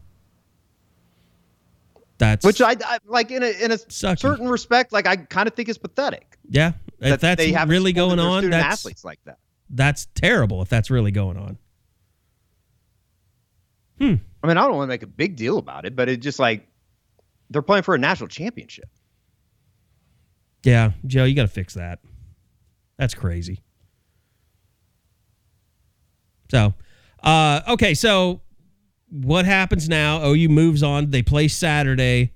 That's Which I, I like in a in a Sucky. certain respect, like I kind of think is pathetic. yeah. If that that's they haven't really going on, that's athletes like that. that's terrible. If that's really going on. Hmm. I mean, I don't want to make a big deal about it, but it just like they're playing for a national championship. Yeah, Joe, you got to fix that. That's crazy. So, uh, okay, so what happens now? OU moves on. They play Saturday.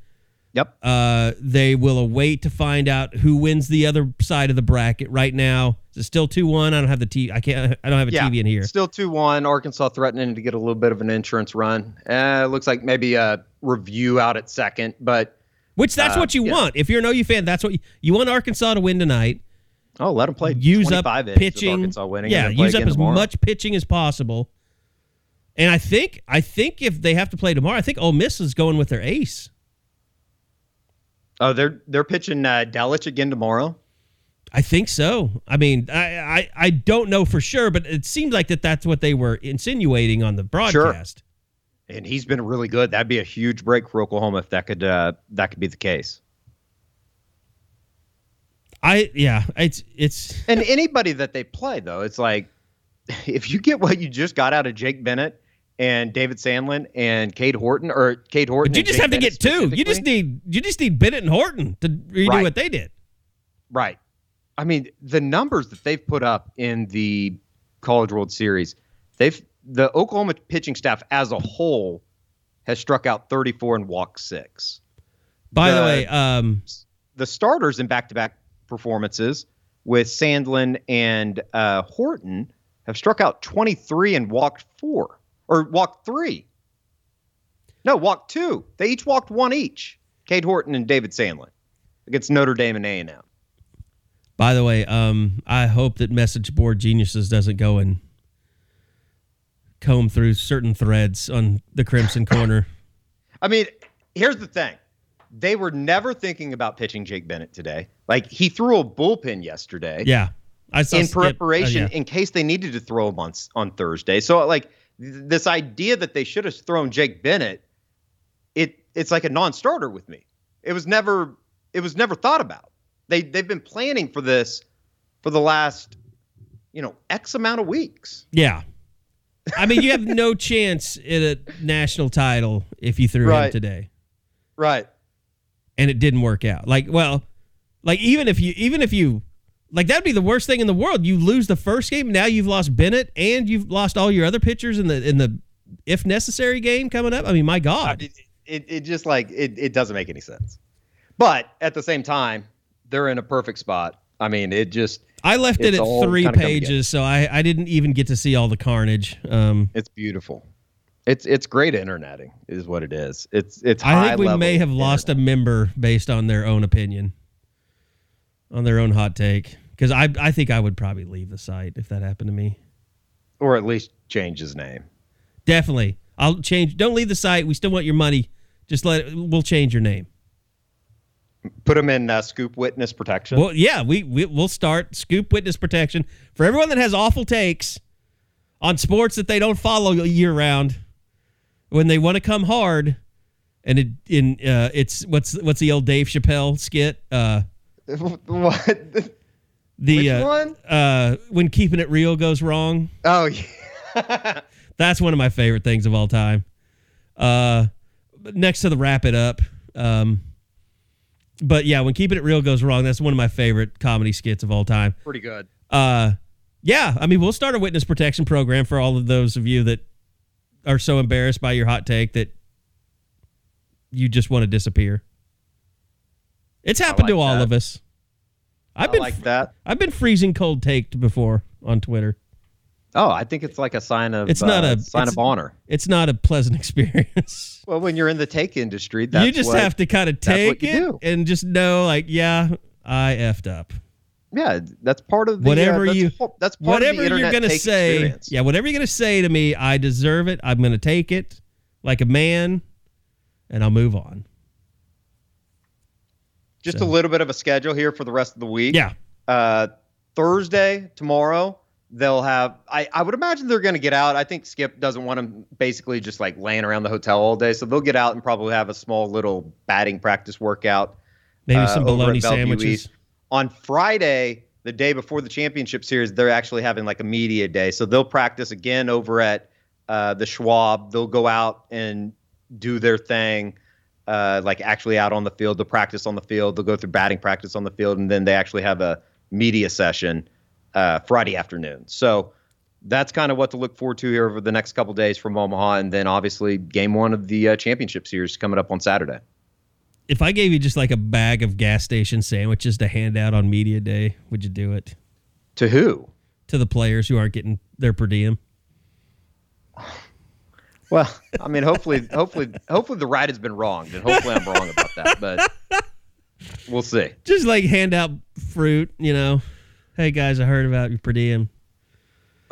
Yep. Uh, they will await to find out who wins the other side of the bracket. Right now, is it still two one? I don't have the T. I can't. I don't have a yeah. TV in here. Still two one. Arkansas threatening to get a little bit of an insurance run. Uh, it looks like maybe a review out at second, but Which that's uh, what you yeah. want. If you're an OU fan, that's what you, you want. Arkansas to win tonight. oh, let them play. use up 25 innings pitching. Arkansas winning. yeah, and then play use up as tomorrow. much pitching as possible. And I think I think if they have to play tomorrow, I think Ole Miss is going with their ace. Oh, they're they're pitching uh, DeLucia again tomorrow. I think so. I mean, I, I I don't know for sure, but it seems like that that's what they were insinuating on the broadcast. And he's been really good. That'd be a huge break for Oklahoma if that could uh, that could be the case. I yeah, it's it's And anybody that they play though, it's like if you get what you just got out of Jake Bennett and David Sandlin and Cade Horton or Cade Horton, but you just Jake have to Bennett get two. You just need you just need Bennett and Horton to redo Right. what they did. right. I mean, the numbers that they've put up in the College World Series, they've the Oklahoma pitching staff as a whole has struck out 34 and walked six. By the, The- way, um, the starters in back-to-back performances with Sandlin and uh, Horton have struck out 23 and walked four or walked three. No, walked two. They each walked one each. Cade Horton and David Sandlin against Notre Dame and A&M. by the way, um, I hope that Message Board Geniuses doesn't go and comb through certain threads on the Crimson Corner. I mean, here's the thing. They were never thinking about pitching Jake Bennett today. Like he threw a bullpen yesterday. Yeah, I saw in Skip- uh, preparation yeah. in case they needed to throw him on on Thursday. So like th- this idea that they should have thrown Jake Bennett, it it's like a non-starter with me. It was never it was never thought about. They they've been planning for this for the last you know X amount of weeks. Yeah. I mean, you have no chance at a national title if you threw him today, Right. and it didn't work out. Like, well, like even if you, even if you, like that'd be the worst thing in the world. You lose the first game, now you've lost Bennett, and you've lost all your other pitchers in the in the if necessary game coming up. I mean, my God, It, it, it just like it, it doesn't make any sense. But at the same time, they're in a perfect spot. I mean, it just I left it at three kinda come together. pages, so I, I didn't even get to see all the carnage. Um, it's beautiful. It's it's great interneting is what it is. It's it's. I think we high-level may have lost a member based on their own opinion, on their own hot take. Because I I think I would probably leave the site if that happened to me. or at least change his name. Definitely, I'll change. Don't leave the site. We still want your money. Just let it, we'll change your name. Put them in uh, scoop witness protection. Well, yeah, we, we we'll start scoop witness protection for everyone that has awful takes on sports that they don't follow year round. When they want to come hard, and it in uh, it's what's what's the old Dave Chappelle skit? Uh, what? the uh, one? uh, when keeping it real goes wrong. Oh yeah. That's one of my favorite things of all time. Uh, next to the wrap it up. Um, but yeah, when keeping it real goes wrong, that's one of my favorite comedy skits of all time. Pretty good. Uh, yeah, I mean, we'll start a witness protection program for all of those of you that are so embarrassed by your hot take that you just want to disappear. It's happened to all that. of us. I've I been like that. I've been freezing cold taked before on Twitter. Oh, I think it's like a sign of It's not uh, a- sign of honor. It's not a pleasant experience. Well, when you're in the take industry, that's you just what- have to kind of take it and just know, like, yeah, I effed up. Yeah, that's part of the Whatever uh, that's, you. That's part whatever of the you're gonna say, experience. yeah, whatever you're gonna say to me, I deserve it. I'm gonna take it like a man, and I'll move on. Just So- a little bit of a schedule here for the rest of the week. Yeah, Uh, Thursday, tomorrow, they'll have. I, I would imagine they're going to get out. I think Skip doesn't want them basically just like laying around the hotel all day, so they'll get out and probably have a small little batting practice workout. maybe uh, some bologna sandwiches. East. On Friday, the day before the championship series, they're actually having like a media day. So they'll practice again over at uh, the Schwab. They'll go out and do their thing, uh, like actually out on the field. They'll practice on the field. They'll go through batting practice on the field, and then they actually have a media session uh, Friday afternoon. So that's kind of what to look forward to here over the next couple days from Omaha, and then obviously game one of the uh, championship series coming up on Saturday. If I gave you just like a bag of gas station sandwiches to hand out on media day, would you do it To who? to the players who aren't getting their per diem? Well, I mean, hopefully, hopefully, hopefully the right has been wronged, and hopefully I'm wrong about that. But we'll see. Just like hand out fruit, you know. Hey guys, I heard about your per diem.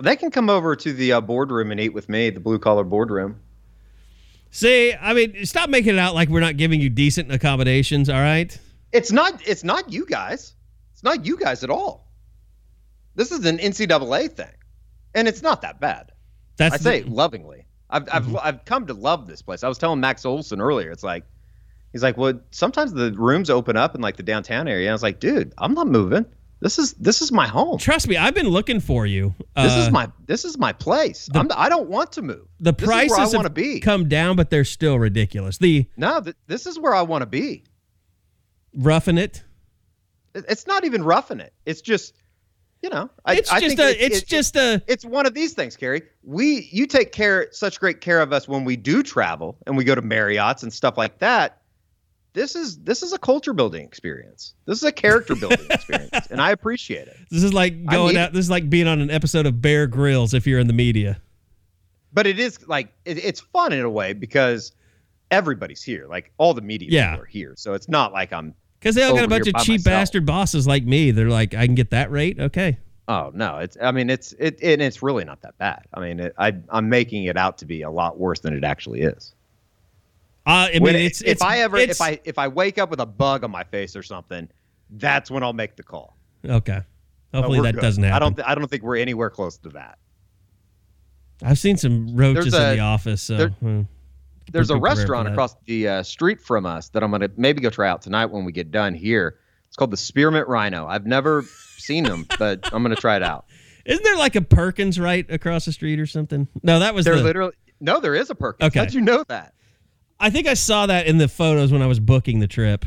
They can come over to the uh, boardroom and eat with me, the blue collar boardroom. See, I mean, stop making it out like we're not giving you decent accommodations. All right. It's not. It's not you guys. It's not you guys at all. This is an NCAA thing, and it's not that bad. That's I say the- lovingly. I've I've I've come to love this place. I was telling Max Olson earlier. It's like he's like, well, sometimes the rooms open up in like the downtown area. And I was like, dude, I'm not moving. This is this is my home. Trust me, I've been looking for you. This Uh, is my this is my place. I'm, I don't want to move. the this is where I prices want to be. come down, but they're still ridiculous. The no, th- this is where I want to be. roughing it. It- It's not even roughing it. It's just, you know, I, It's I just think a. it- it's it- just a. it's one of these things, Carey. We you take care such great care of us when we do travel and we go to Marriott's and stuff like that. This is this is a culture building experience. This is a character building experience, and I appreciate it. This is like going out. This is like being on an episode of Bear Grylls if you're in the media. But it is like it, it's fun in a way because everybody's here. Like all the media Yeah. people are here, so it's not like I'm. Because they all got a bunch of cheap myself. bastard bosses like me. They're like, I can get that rate. Okay. Oh no, it's. I mean, it's it, and it's really not that bad. I mean, it, I I'm making it out to be a lot worse than it actually is. Uh, I mean, When- it's, if it's I ever if I if I wake up with a bug on my face or something, that's when I'll make the call. okay. Hopefully that good. doesn't happen. I don't th- I don't think we're anywhere close to that. I've seen some roaches There's in the office. So there- hmm, There's a be prepared for restaurant across the uh, street from us that I'm gonna maybe go try out tonight when we get done here. It's called the Spearmint Rhino. I've never seen them, but I'm gonna try it out. Isn't there like a Perkins right across the street or something? No, that was They're the. literally no, there is a Perkins. Okay. How'd you know that? I think I saw that in the photos when I was booking the trip.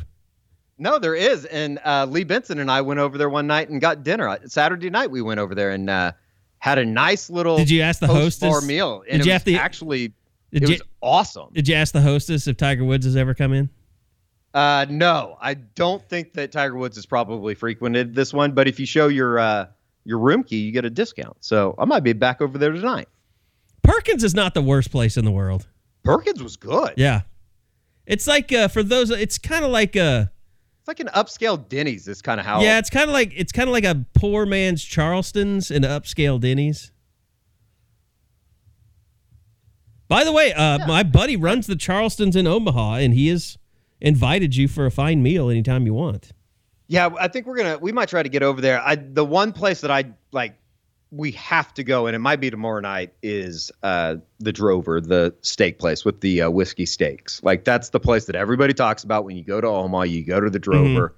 No, there is. And uh, Lee Benson and I went over there one night and got dinner. Uh, Saturday night we went over there and uh, had a nice little Did you ask the hostess? meal. Did you it have was to- actually Did it you was awesome. did you ask the hostess if Tiger Woods has ever come in? Uh, no, I don't think that Tiger Woods has probably frequented this one. But if you show your uh, your room key, you get a discount. So I might be back over there tonight. Perkins is not the worst place in the world. Perkins was good. Yeah, it's like uh, for those. It's kind of like a. It's like an upscale Denny's. This kind of how. Yeah, it's kind of like it's kind of like a poor man's Charleston's and upscale Denny's. By the way, uh, yeah. my buddy runs the Charleston's in Omaha, and he has invited you for a fine meal anytime you want. Yeah, I think we're gonna we might try to get over there. I the one place that I like we have to go, and it might be tomorrow night, is uh, the Drover, the steak place with the uh, whiskey steaks. Like that's the place that everybody talks about when you go to Omaha. You go to the Drover. Mm-hmm.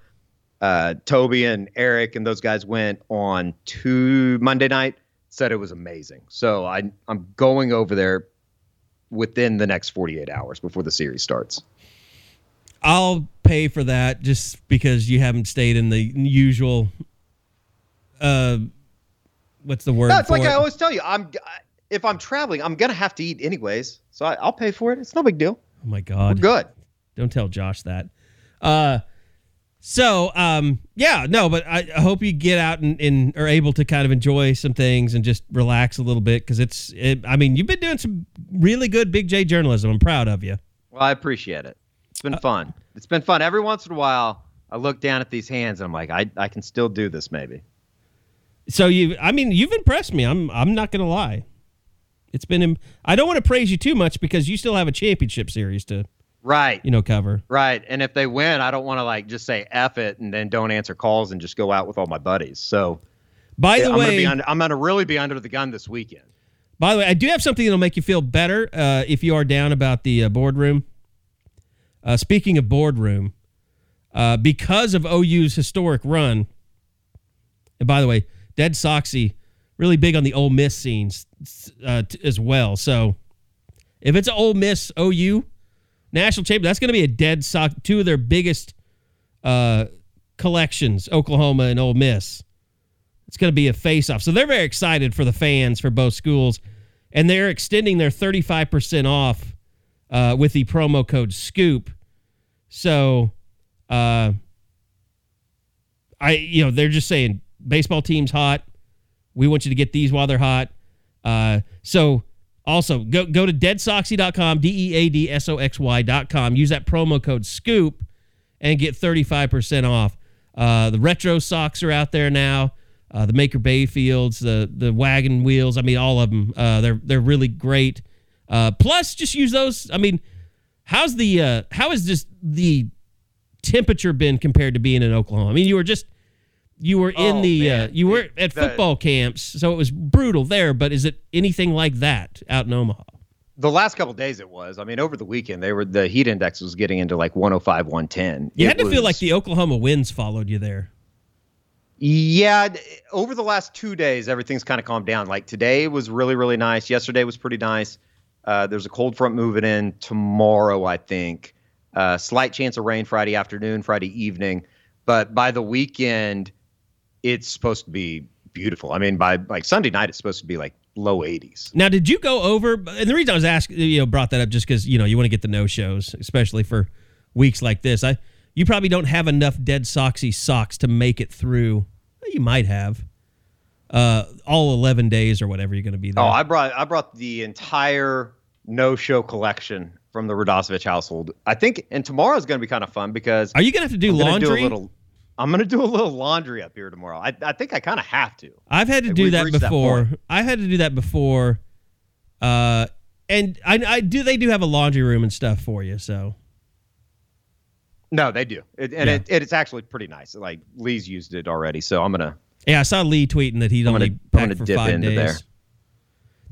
Uh, Toby and Eric and those guys went on to Monday night. Said it was amazing. So I I'm going over there within the next 48 hours before the series starts. I'll pay for that just because you haven't stayed in the usual uh what's the word? That's like it? I always tell you. I'm if I'm traveling, I'm gonna have to eat anyways, so I, will pay for it. It's no big deal. Oh my god, We're good. Don't tell Josh that. Uh, so um, yeah, no, but I, I hope you get out and, and, are able to kind of enjoy some things and just relax a little bit because it's. It, I mean, you've been doing some really good Big J journalism. I'm proud of you. Well, I appreciate it. It's been uh, fun. It's been fun. Every once in a while, I look down at these hands and I'm like, I, I can still do this maybe. So you, I mean, you've impressed me. I'm, I'm not gonna lie. It's been. I don't want to praise you too much because you still have a championship series to, right? You know, cover. Right. And if they win, I don't want to like just say f it and then don't answer calls and just go out with all my buddies. So, by the I'm way, gonna under, I'm gonna really be under the gun this weekend. By the way, I do have something that'll make you feel better uh, if you are down about the uh, boardroom. Uh, speaking of boardroom, uh, because of OU's historic run, and by the way, Dead Soxy, really big on the Ole Miss scenes uh, t- as well. So if it's an Ole Miss OU national champion, that's going to be a Dead Sox, two of their biggest uh, collections, Oklahoma and Ole Miss. It's going to be a face off. So they're very excited for the fans for both schools. And they're extending their 35% off uh, with the promo code SCOOP. So, uh, I, you know, they're just saying baseball team's hot. We want you to get these while they're hot. Uh, so also go go to deadsoxy.com, D-E-A-D-S-O-X-Y.com. Use that promo code SCOOP and get 35% off. Uh, the retro socks are out there now. Uh, the Maker Bayfields, the the wagon wheels. I mean, all of them. Uh, they're they're really great. Uh, plus, just use those. I mean, how's the uh, how has just the temperature been compared to being in Oklahoma? I mean, you were just you were in oh, the uh, you were at the, football camps, so it was brutal there. But is it anything like that out in Omaha? The last couple days it was. I mean, over the weekend they were the heat index was getting into like 105, 110. You it had to was, feel like the Oklahoma winds followed you there. Yeah, over the last two days everything's kind of calmed down. Like today was really really nice. Yesterday was pretty nice. Uh, there's a cold front moving in tomorrow, I think. Uh, slight chance of rain Friday afternoon, Friday evening, but by the weekend it's supposed to be beautiful. I mean, by like Sunday night, it's supposed to be like low 80s. Now, did you go over? And the reason I was asking, you know, brought that up just because you know you want to get the no shows, especially for weeks like this. I you probably don't have enough dead soxy socks to make it through. You might have uh, all 11 days or whatever you're going to be there. Oh, I brought I brought the entire no show collection from the Radosevich household. I think, and tomorrow is going to be kind of fun because are you going to have to do I'm laundry? Do a little, I'm gonna do a little laundry up here tomorrow. I, I think I kind of have to. I've had to do that before. That I had to do that before. Uh, and I, I do. They do have a laundry room and stuff for you. So. No, they do, it, and yeah. it, it's actually pretty nice. Like Lee's used it already, so I'm gonna. Yeah, I saw Lee tweeting that he'd only packed for five days. There.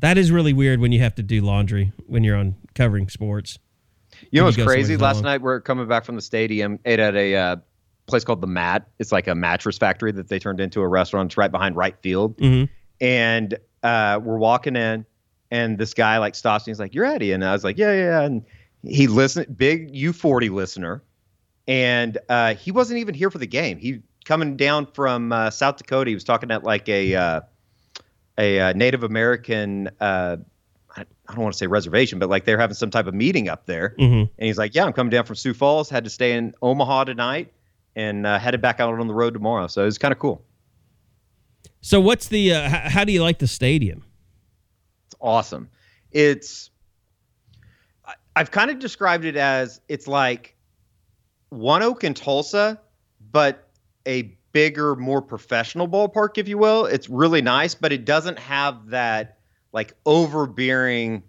That is really weird when you have to do laundry when you're on covering sports. You know what's crazy? Last night we're coming back from the stadium, ate at a uh, place called the Mat. It's like a mattress factory that they turned into a restaurant. It's right behind right field. Mm-hmm. And uh, we're walking in, and this guy like stops me. He's like, "You're Eddie," and I was like, "Yeah, yeah." And he listened, big U40 listener, and uh, he wasn't even here for the game. He coming down from uh, South Dakota. He was talking at like a uh, a uh, Native American. Uh, I, I don't want to say reservation, but like they're having some type of meeting up there. Mm-hmm. And he's like, "Yeah, I'm coming down from Sioux Falls. Had to stay in Omaha tonight, and uh, headed back out on the road tomorrow. So it was kind of cool. So what's the? Uh, h- how do you like the stadium? It's awesome. It's I- I've kind of described it as it's like ONEOK and Tulsa, but a bigger, more professional ballpark, if you will. It's really nice, but it doesn't have that like overbearing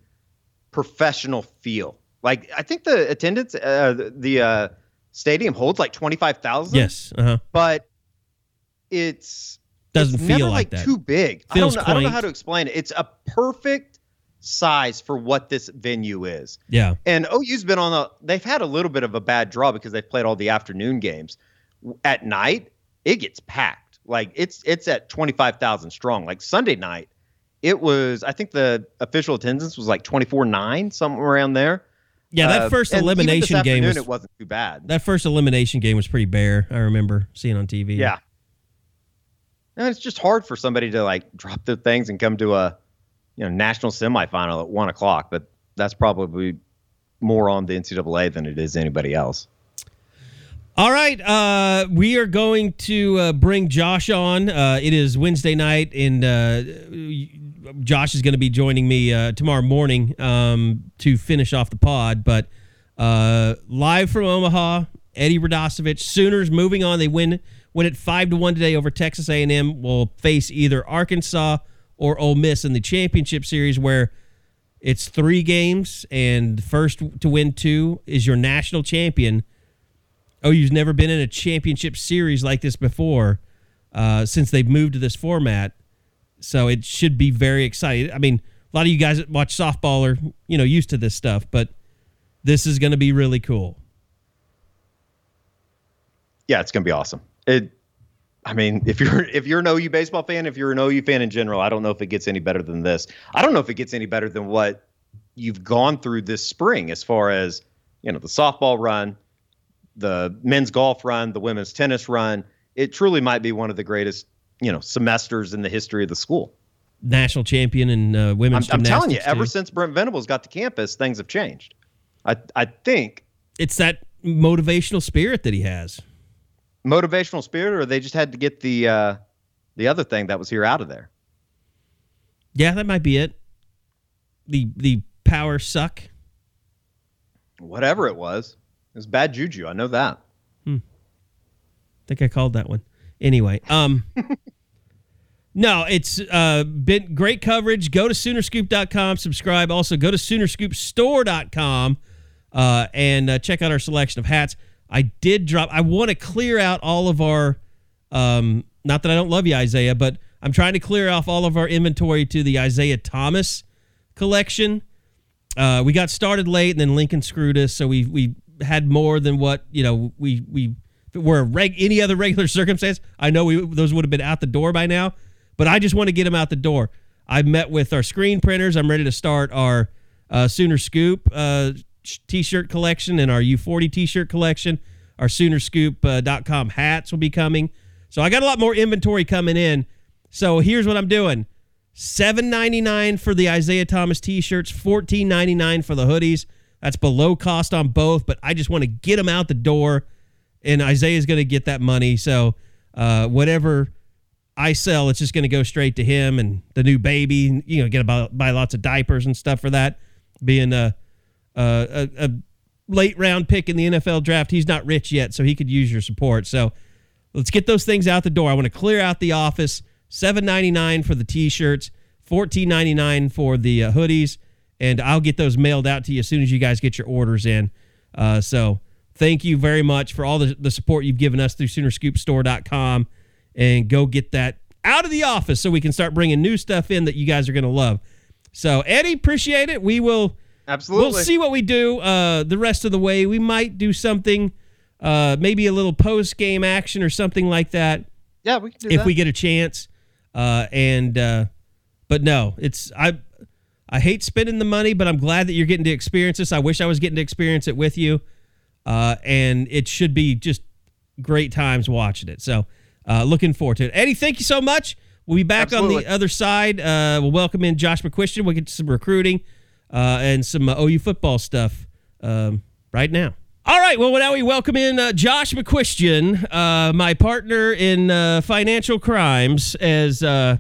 professional feel. Like I think the attendance, uh, the, the uh, stadium holds like twenty five thousand. Yes. Uh huh. but it's Doesn't it's feel never like like, that. too big. I don't, know, I don't know how to explain it. It's a perfect size for what this venue is. Yeah. And OU's been on a they've had a little bit of a bad draw because they've played all the afternoon games. At night, it gets packed. Like it's it's at 25,000 strong. Like Sunday night, it was I think the official attendance was like 24/9 somewhere around there. Yeah. That Uh, first elimination game was it wasn't too bad. that first elimination game was pretty bare. I remember seeing on TV. Yeah. And it's just hard for somebody to like drop their things and come to a you know national semifinal at one o'clock, but that's probably more on the NCAA than it is anybody else. All right, uh, we are going to uh, bring Josh on. Uh, it is Wednesday night, and uh, Josh is going to be joining me uh, tomorrow morning um, to finish off the pod. But uh, live from Omaha, Eddie Radosevich, Sooners moving on. They win win it five to one today over Texas A and M. Will face either Arkansas or Ole Miss in the championship series, where it's three games, and first to win two is your national champion. OU's never been in a championship series like this before uh, since they've moved to this format. So it should be very exciting. I mean, a lot of you guys that watch softball are, you know, used to this stuff, but this is going to be really cool. Yeah, it's gonna be awesome. It I mean, if you're if you're an OU baseball fan, if you're an OU fan in general, I don't know if it gets any better than this. I don't know if it gets any better than what you've gone through this spring as far as, you know, the softball run, the men's golf run, the women's tennis run. It truly might be one of the greatest, you know, semesters in the history of the school. National champion in uh, I'm, women's I'm telling you, gymnastics, ever since Brent Venables got to campus, things have changed. I I think it's that motivational spirit that he has. motivational spirit, or they just had to get the uh, the other thing that was here out of there. Yeah, that might be it. The the power suck. Whatever it was, it was bad juju. I know that. I think I called that one. Anyway, um No, it's uh been great coverage. Go to Soonerscoop.com, subscribe. Also go to Soonerscoopstore.com uh and uh, check out our selection of hats. I did drop I want to clear out all of our um not that I don't love you Isaiah, but I'm trying to clear off all of our inventory to the Isaiah Thomas collection. Uh, we got started late, and then Lincoln screwed us, so we we had more than what you know we we if it were reg, any other regular circumstance. I know we those would have been out the door by now, but I just want to get them out the door. I met with our screen printers. I'm ready to start our uh, Sooner Scoop uh, t-shirt collection and our U40 t-shirt collection. Our Soonerscoop.com hats will be coming. So I got a lot more inventory coming in. So here's what I'm doing. Seven ninety nine for the Isaiah Thomas t-shirts, fourteen ninety nine for the hoodies. That's below cost on both, but I just want to get them out the door, and Isaiah's going to get that money. So uh, whatever I sell, it's just going to go straight to him and the new baby. You know, get buy, buy lots of diapers and stuff for that. Being a, a a late round pick in the NFL draft, he's not rich yet, so he could use your support. So let's get those things out the door. I want to clear out the office. Seven ninety nine for the t-shirts, fourteen ninety nine for the uh, hoodies, and I'll get those mailed out to you as soon as you guys get your orders in. Uh, so thank you very much for all the, the support you've given us through Soonerscoopstore.com, and go get that out of the office so we can start bringing new stuff in that you guys are going to love. So Eddie, appreciate it. We will Absolutely. We'll see what we do uh, the rest of the way. We might do something, uh, maybe a little post game action or something like that Yeah, we can do that. if that. we get a chance. Uh, and uh, but no, it's I I hate spending the money, but I'm glad that you're getting to experience this. I wish I was getting to experience it with you. Uh, and it should be just great times watching it. So uh, looking forward to it. Eddie, thank you so much. We'll be back Absolutely. on the other side. Uh, we'll welcome in Josh McCuistion. We'll get to some recruiting uh, and some uh, OU football stuff um, right now. All right. Well, now we welcome in uh, Josh McCuistion, uh, my partner in uh, financial crimes. As uh,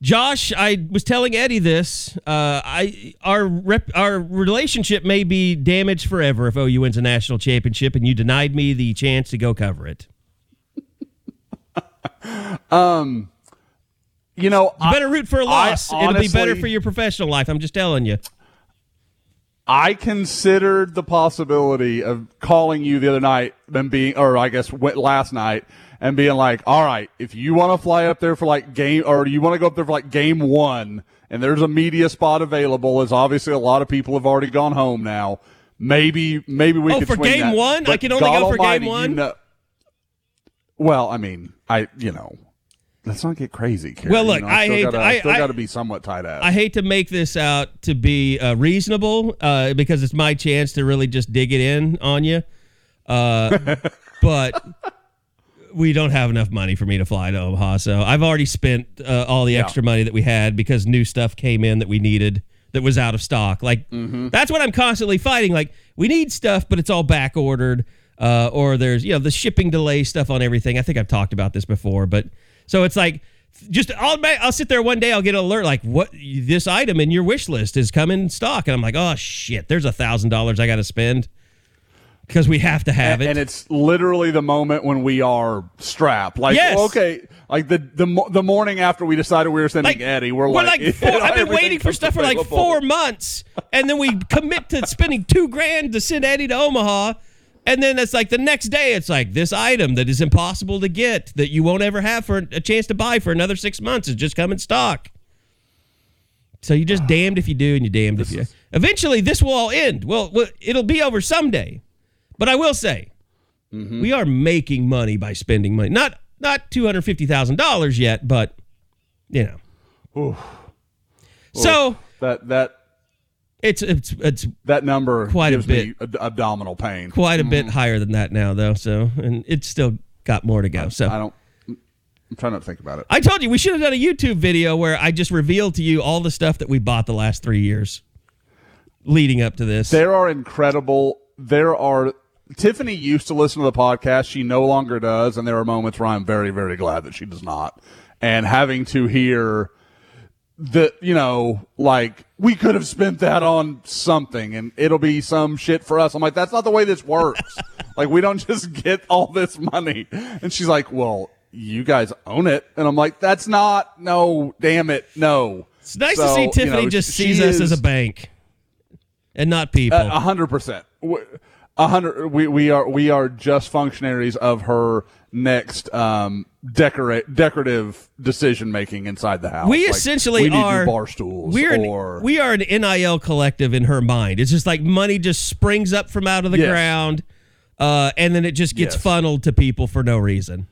Josh, I was telling Eddie this. Uh, I our rep, our relationship may be damaged forever if OU wins a national championship, and you denied me the chance to go cover it. Um, you know, You better root for a I loss. It'll be better for your professional life. I'm just telling you. I considered the possibility of calling you the other night and being, or I guess went last night and being like, all right, if you want to fly up there for like game, or you want to go up there for like game one and there's a media spot available, as obviously a lot of people have already gone home now. Maybe, maybe we Oh, could for game that. one? I can only God go for game Almighty, you one? know- well, I mean, I, you know, let's not get crazy. Carey. Well, You look, know, I still hate- gotta, I- still got to be somewhat tight ass. I hate to make this out to be uh, reasonable uh, because it's my chance to really just dig it in on you. Uh, but we don't have enough money for me to fly to Omaha. So I've already spent uh, all the extra money that we had because new stuff came in that we needed that was out of stock. Like, that's what I'm constantly fighting. Like, we need stuff, but it's all back ordered. Uh, or there's, you know, the shipping delay stuff on everything. I think I've talked about this before, but so it's like, just I'll I'll sit there one day I'll get an alert like what this item in your wish list is coming in stock and I'm like oh shit there's a thousand dollars I got to spend because we have to have it and it's literally the moment when we are strapped. Like, Yes. okay, like the the the morning after we decided we were sending like Eddie, we're, like, four, I've been waiting for stuff for like four months, and then we commit to spending two grand to send Eddie to Omaha, and then it's like the next day it's like this item that is impossible to get that you won't ever have for a chance to buy for another six months is just come in stock. So you're just damned if you do and you're damned if you. Eventually, this will all end. Well, it'll be over someday, but I will say, Mm-hmm. we are making money by spending money. Not not two hundred fifty thousand dollars yet, but you know. So that that it's it's it's that number Quite a bit me abdominal pain. quite a Mm-hmm. bit higher than that now, though. So and it's still got more to go. So I don't. I'm trying not to think about it. I told you we should have done a YouTube video where I just revealed to you all the stuff that we bought the last three years leading up to this. There are incredible. There are. Tiffany used to listen to the podcast. She no longer does, and there are moments where I'm very, very glad that she does not. And having to hear that, you know, like we could have spent that on something, and it'll be some shit for us. I'm like, that's not the way this works. like we don't just get all this money. And she's like, well. You guys own it, and I'm like, "That's not no, damn it, no." it's nice to So, see you Tiffany know, just sees us is- as a bank and not people. a hundred percent. A hundred. We we are we are just functionaries of her next um decorate decorative decision making inside the house. we Like, essentially we need are bar stools We're an, or we are an NIL collective in her mind. It's just like money just springs up from out of the Yes. ground, uh, and then it just gets Yes. funneled to people for no reason.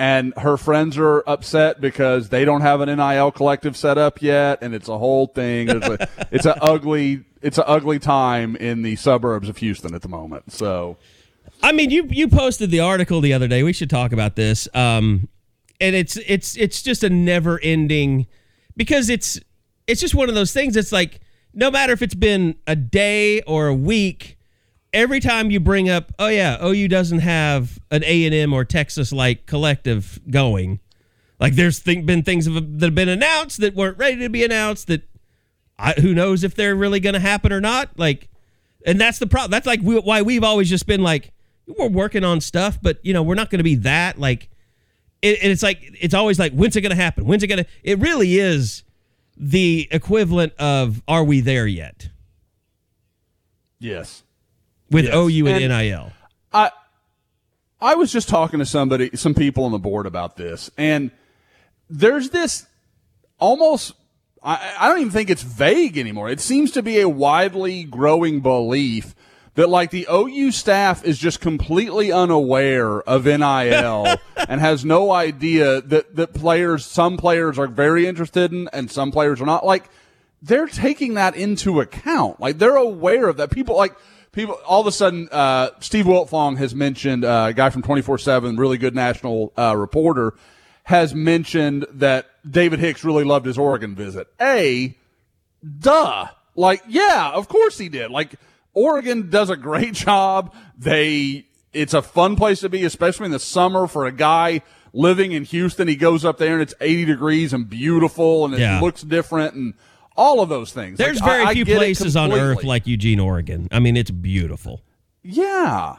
And her friends are upset because they don't have an NIL collective set up yet, and it's a whole thing. It's a it's a ugly it's an ugly time in the suburbs of Houston at the moment. So I mean, you you posted the article the other day. We should talk about this. Um, and it's it's it's just a never ending because it's it's just one of those things. It's like no matter if it's been a day or a week, every time you bring up, oh yeah, OU doesn't have an A and M or Texas like collective going. Like there's th- been things that have been announced that weren't ready to be announced. That I, who knows if they're really going to happen or not. Like, and that's the problem. That's like we, why we've always just been like we're working on stuff, but you know we're not going to be that like. It, and it's like it's always like when's it going to happen? When's it going to? It really is the equivalent of are we there yet yes, with Yes. OU and, And- NIL? I I was just talking to somebody, some people on the board about this, and there's this almost. I, I don't even think it's vague anymore. It seems to be a widely growing belief that like the OU staff is just completely unaware of NIL and has no idea that that players, some players are very interested in, and some players are not. Like they're taking that into account. Like they're aware of that. People like people all of a sudden. Uh, Steve Wiltfong has mentioned uh, a guy from twenty four seven, really good national uh, reporter, has mentioned that David Hicks really loved his Oregon visit. A, duh. Like, yeah, of course he did. Like, Oregon does a great job. They, it's a fun place to be, especially in the summer for a guy living in Houston. He goes up there and it's 80 degrees and beautiful and it Yeah. looks different and all of those things. There's Like, very I few it places on earth like Eugene, Oregon. I mean, it's beautiful. Yeah.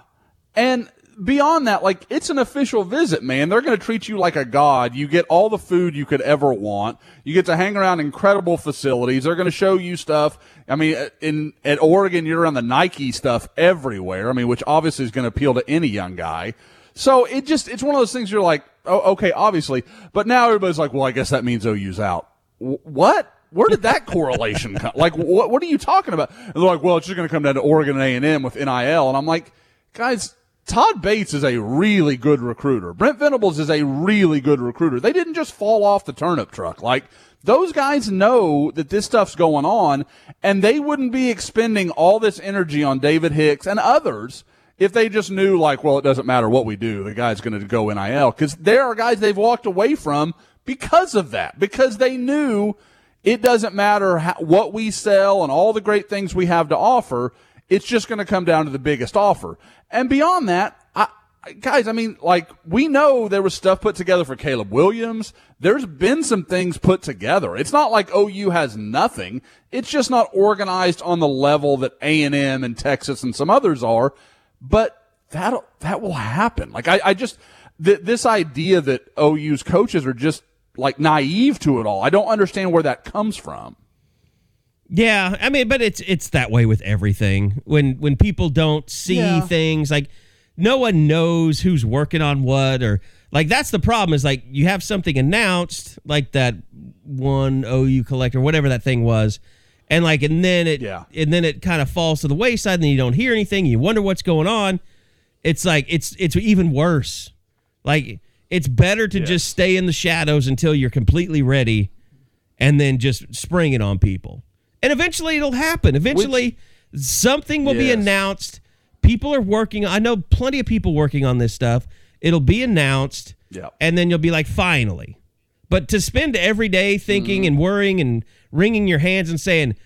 And beyond that, like, it's an official visit, man. They're going to treat you like a god. You get all the food you could ever want. You get to hang around incredible facilities. They're going to show you stuff. I mean, uh, in, at Oregon, you're around the Nike stuff everywhere. I mean, which obviously is going to appeal to any young guy. So it just, it's one of those things you're like, oh, okay, obviously. But now everybody's like, well, I guess that means OU's out. W- what? Where did that correlation come? Like, what, what are you talking about? And they're like, well, it's just going to come down to Oregon and A&M with NIL. And I'm like, guys, Todd Bates is a really good recruiter. Brent Venables is a really good recruiter. They didn't just fall off the turnip truck. Like, those guys know that this stuff's going on and they wouldn't be expending all this energy on David Hicks and others if they just knew like, well, it doesn't matter what we do. The guy's going to go NIL because there are guys they've walked away from because of that, because they knew it doesn't matter how, what we sell and all the great things we have to offer. It's just going to come down to the biggest offer. And beyond that, I, guys, I mean, like, we know there was stuff put together for Caleb Williams. There's been some things put together. It's not like OU has nothing. It's just not organized on the level that A&M and Texas and some others are. But that, that will happen. Like, I, I just, th- this idea that OU's coaches are just like naive to it all. I don't understand where that comes from. Yeah, I mean, but it's it's that way with everything. When when people don't see Yeah. things, like no one knows who's working on what, or like that's the problem. Is like you have something announced, like that one OU collector, whatever that thing was, and like and then it Yeah. and then it kind of falls to the wayside, and then you don't hear anything. You wonder what's going on. It's like it's it's even worse. Like it's better to just stay in the shadows until you're completely ready and then just spring it on people. And eventually it'll happen. Eventually something will be announced. People are working. I know plenty of people working on this stuff. It'll be announced. Yeah. And then you'll be like, finally. But to spend every day thinking and mm-hmm. worrying and wringing your hands and saying,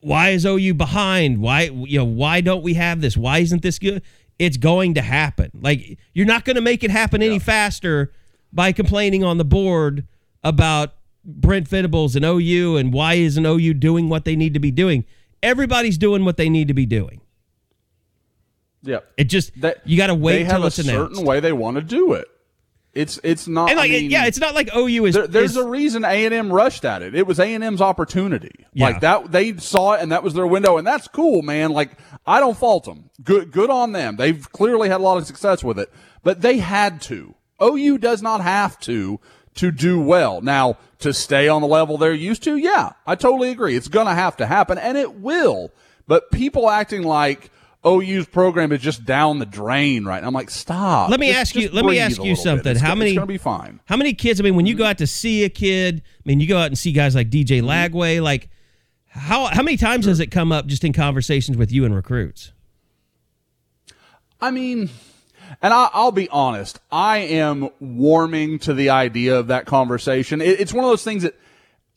why is OU behind? Why you know why don't we have this? Why isn't this good? It's going to happen. Like you're not going to make it happen any faster by complaining on the board about Brent Venables and OU and why isn't OU doing what they need to be doing? Everybody's doing what they need to be doing. Yeah. It just That- you got to wait they have a certain way they want to do it. It's it's not. and like I mean, yeah, it's not like OU is. there, there's is- a reason A and M rushed at it. It was A and M's opportunity. Yeah. Like that, they saw it, and that was their window, and that's cool, man. Like I don't fault them. Good, good on them. They've clearly had a lot of success with it, but they had to. OU does not have to to do well. Now to stay on the level they're used to, yeah, I totally agree. It's gonna have to happen, and it will. But people acting like. OU's program is just down the drain right now. I'm like, stop. Let me Just- ask you- let me ask you something. It's How many- It's gonna be fine. How many kids? I mean, when you go out to see a kid, I mean, you go out and see guys like DJ mm-hmm. Lagway. Like, how how many times has it come up just in conversations with you and recruits? I mean, and I, I'll be honest, I am warming to the idea of that conversation. It, it's one of those things that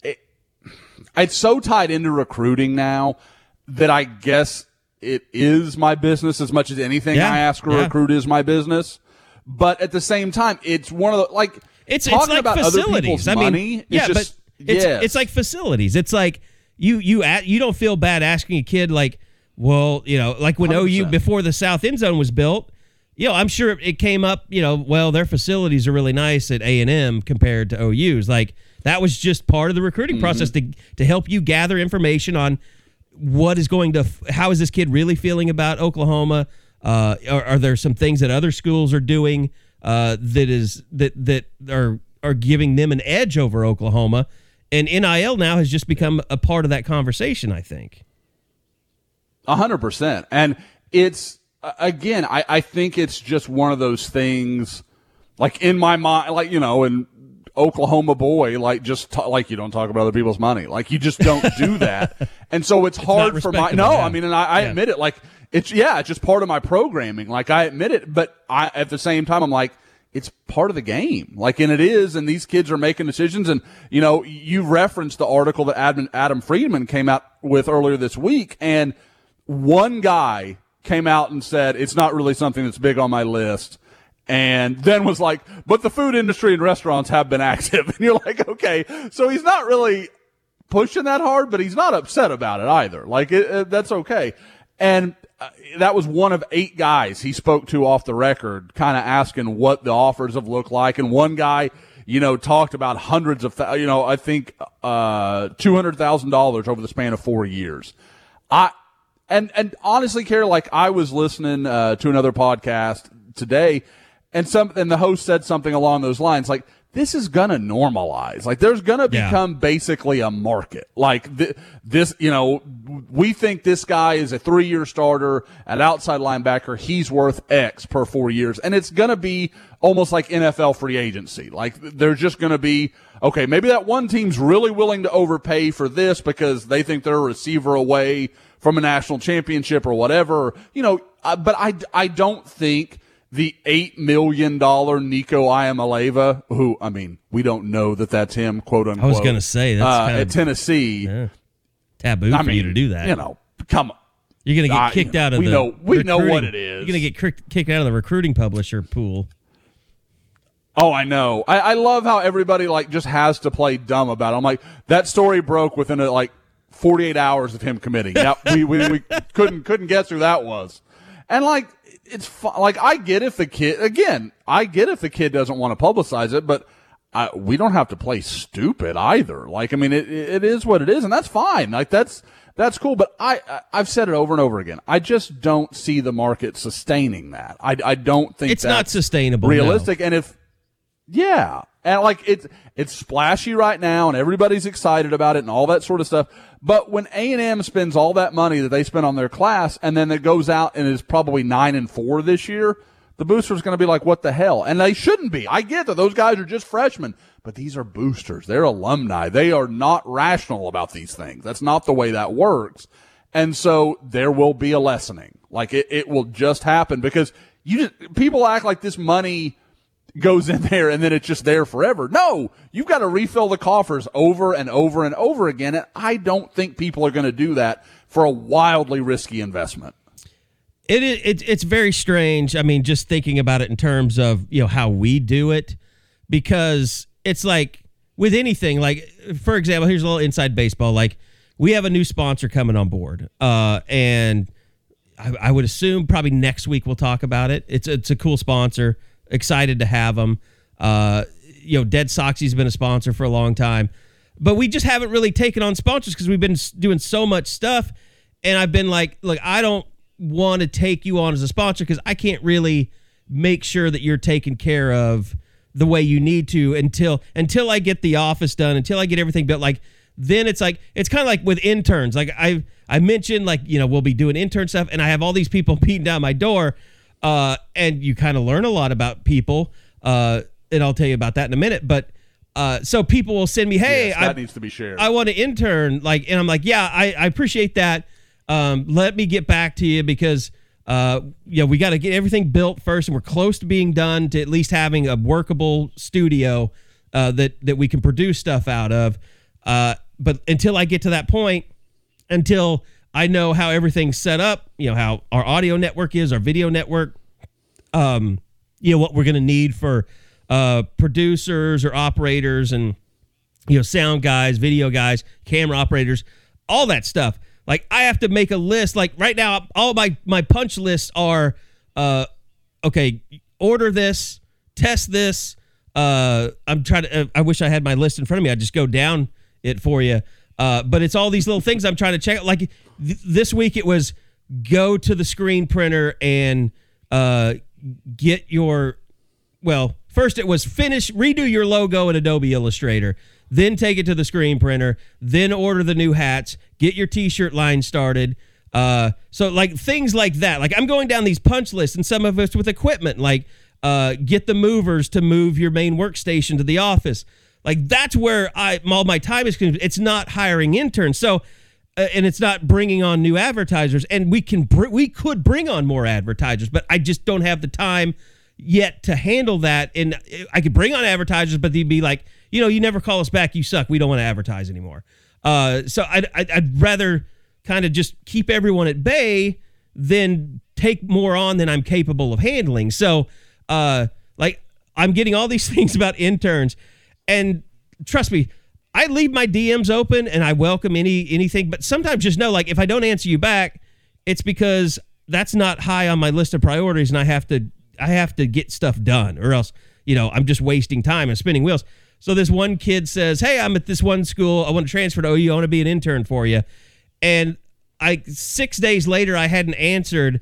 it, it's so tied into recruiting now that I guess it is my business as much as anything Yeah, I ask a yeah. recruit is my business. But at the same time, it's one of the like It's talking it's like about other people's facilities. I mean, money. is yeah, just, but it's yes. it's like facilities. It's like you you at you don't feel bad asking a kid like, well, you know, like when OU 100%. before the South End Zone was built. You know, I'm sure it came up. You know, well, their facilities are really nice at A and M compared to OU's. Like that was just part of the recruiting Mm-hmm. process to to help you gather information on what is going to how is this kid really feeling about Oklahoma? Uh, are, are there some things that other schools are doing uh, that is that that are are giving them an edge over Oklahoma? And NIL now has just become a part of that conversation. I think. A hundred percent. And it's again, I, I think it's just one of those things like in my mind, like, you know, and Oklahoma boy, like just ta- like you don't talk about other people's money. Like you just don't do that. and so it's hard for my, no, yeah. I mean, and I, I Yeah. admit it. Like it's, yeah, it's just part of my programming. Like I admit it, but I, at the same time, I'm like, it's part of the game. Like, and it is, and these kids are making decisions. And, you know, you referenced the article that Adam, Adam Friedman came out with earlier this week. And one guy came out and said, it's not really something that's big on my list. And then was like, but the food industry and restaurants have been active. And you're like, okay, so he's not really pushing that hard, but he's not upset about it either. Like, it, it, that's okay. And uh, that was one of eight guys he spoke to off the record, kind of asking what the offers have looked like. And one guy, you know, talked about hundreds of, you know, I think, uh, $200,000 over the span of four years. I, and, and honestly, care like I was listening, uh, to another podcast today and some, and the host said something along those lines, like, this is gonna normalize. Like there's gonna Yeah. become basically a market. Like th- this, you know, we think this guy is a three year starter at outside linebacker. He's worth X per four years. And it's gonna be almost like NFL free agency. Like they're just gonna be, okay, maybe that one team's really willing to overpay for this because they think they're a receiver away from a national championship or whatever. You know, but I, I don't think the eight million dollar Nico Iamaleava, who I mean, we don't know that that's him, quote unquote. I was gonna say, that's uh, kind at of- Tennessee. Taboo I for mean, you to do that. You know, come on. You're gonna get I- kicked out of we the. know- we know what it is. You're gonna get cr- kicked out of the recruiting publisher pool. Oh, I know. I, I love how everybody like just has to play dumb about it. I'm like, that story broke within a, like 48 hours of him committing. Yeah, we, we, we couldn't couldn't guess who that was. And like, it's like I get if the kid again, I get if the kid doesn't want to publicize it, but I, we don't have to play stupid either. Like, I mean, it it is what it is, and that's fine. Like that's that's cool. But I I've said it over and over again. I just don't see the market sustaining that. I I don't think It's not sustainable, no. realistic. And if yeah. And like it's it's splashy right now and everybody's excited about it and all that sort of stuff. But when A and M spends all that money that they spend on their class and then it goes out and is probably nine and four this year, the booster's gonna be like, what the hell? And they shouldn't be. I get that those guys are just freshmen, but these are boosters. They're alumni. They are not rational about these things. That's not the way that works. And so there will be a lessening. Like it, it will just happen because you just people act like this money goes in there and then it's just there forever. No, you've got to refill the coffers over and over and over again. And I don't think people are going to do that for a wildly risky investment. It, it it's very strange. I mean, just thinking about it in terms of you know how we do it, because it's like with anything. Like for example, here's a little inside baseball. Like we have a new sponsor coming on board, uh, and I, I would assume probably next week we'll talk about it. It's it's a cool sponsor. Excited to have them. Uh, you know, Dead Soxy's been a sponsor for a long time, but we just haven't really taken on sponsors because we've been doing so much stuff. And I've been like, look, I don't want to take you on as a sponsor because I can't really make sure that you're taken care of the way you need to until until I get the office done, until I get everything built. Like then it's like it's kind of like with interns. Like I I mentioned, like you know we'll be doing intern stuff, and I have all these people beating down my door, uh, and you kind of learn a lot about people. Uh, and I'll tell you about that in a minute. But uh, so people will send me, hey, Yes, that I, needs to be shared. I want to intern. Like, and I'm like, yeah, I, I appreciate that. Um, let me get back to you because, uh, yeah, we got to get everything built first, and we're close to being done to at least having a workable studio uh, that that we can produce stuff out of. Uh, but until I get to that point, until I know how everything's set up, you know how our audio network is, our video network, um, you know what we're going to need for uh, producers or operators and you know sound guys, video guys, camera operators, all that stuff. Like I have to make a list. Like right now, all my my punch lists are, uh, okay, order this, test this. Uh, I'm trying to. Uh, I wish I had my list in front of me. I'd just go down it for you. Uh, but it's all these little things I'm trying to check. Like th- this week, it was go to the screen printer and uh, get your well, first it was finish, redo your logo in Adobe Illustrator, then take it to the screen printer, then order the new hats, get your t-shirt line started. Uh, so like things like that. Like I'm going down these punch lists, and some of us with equipment, like uh, get the movers to move your main workstation to the office. Like that's where I all my time is. It's not hiring interns. So uh, and it's not bringing on new advertisers and we can br- we could bring on more advertisers but i just don't have the time yet to handle that. And I could bring on advertisers, but they'd be like, you know, you never call us back. You suck. We don't want to advertise anymore. Uh, so I'd, I'd, I'd rather kind of just keep everyone at bay than take more on than I'm capable of handling. So, uh, like, I'm getting all these things about interns, and trust me, I leave my DMs open and I welcome any anything. But sometimes just know, like, if I don't answer you back, it's because that's not high on my list of priorities, and I have to I have to get stuff done, or else you know I'm just wasting time and spinning wheels. So this one kid says, "Hey, I'm at this one school. I want to transfer to OU. I want to be an intern for you." And I six days later, I hadn't answered,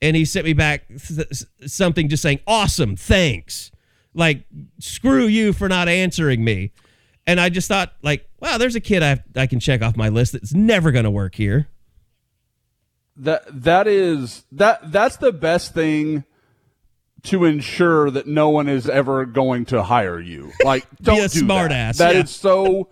and he sent me back th- something just saying, "Awesome, thanks." Like, screw you for not answering me. And I just thought, like, wow, there's a kid I I can check off my list that's never going to work here. That that is that that's the best thing to ensure that no one is ever going to hire you. Like, don't Be a do smart that. ass, That yeah. is so.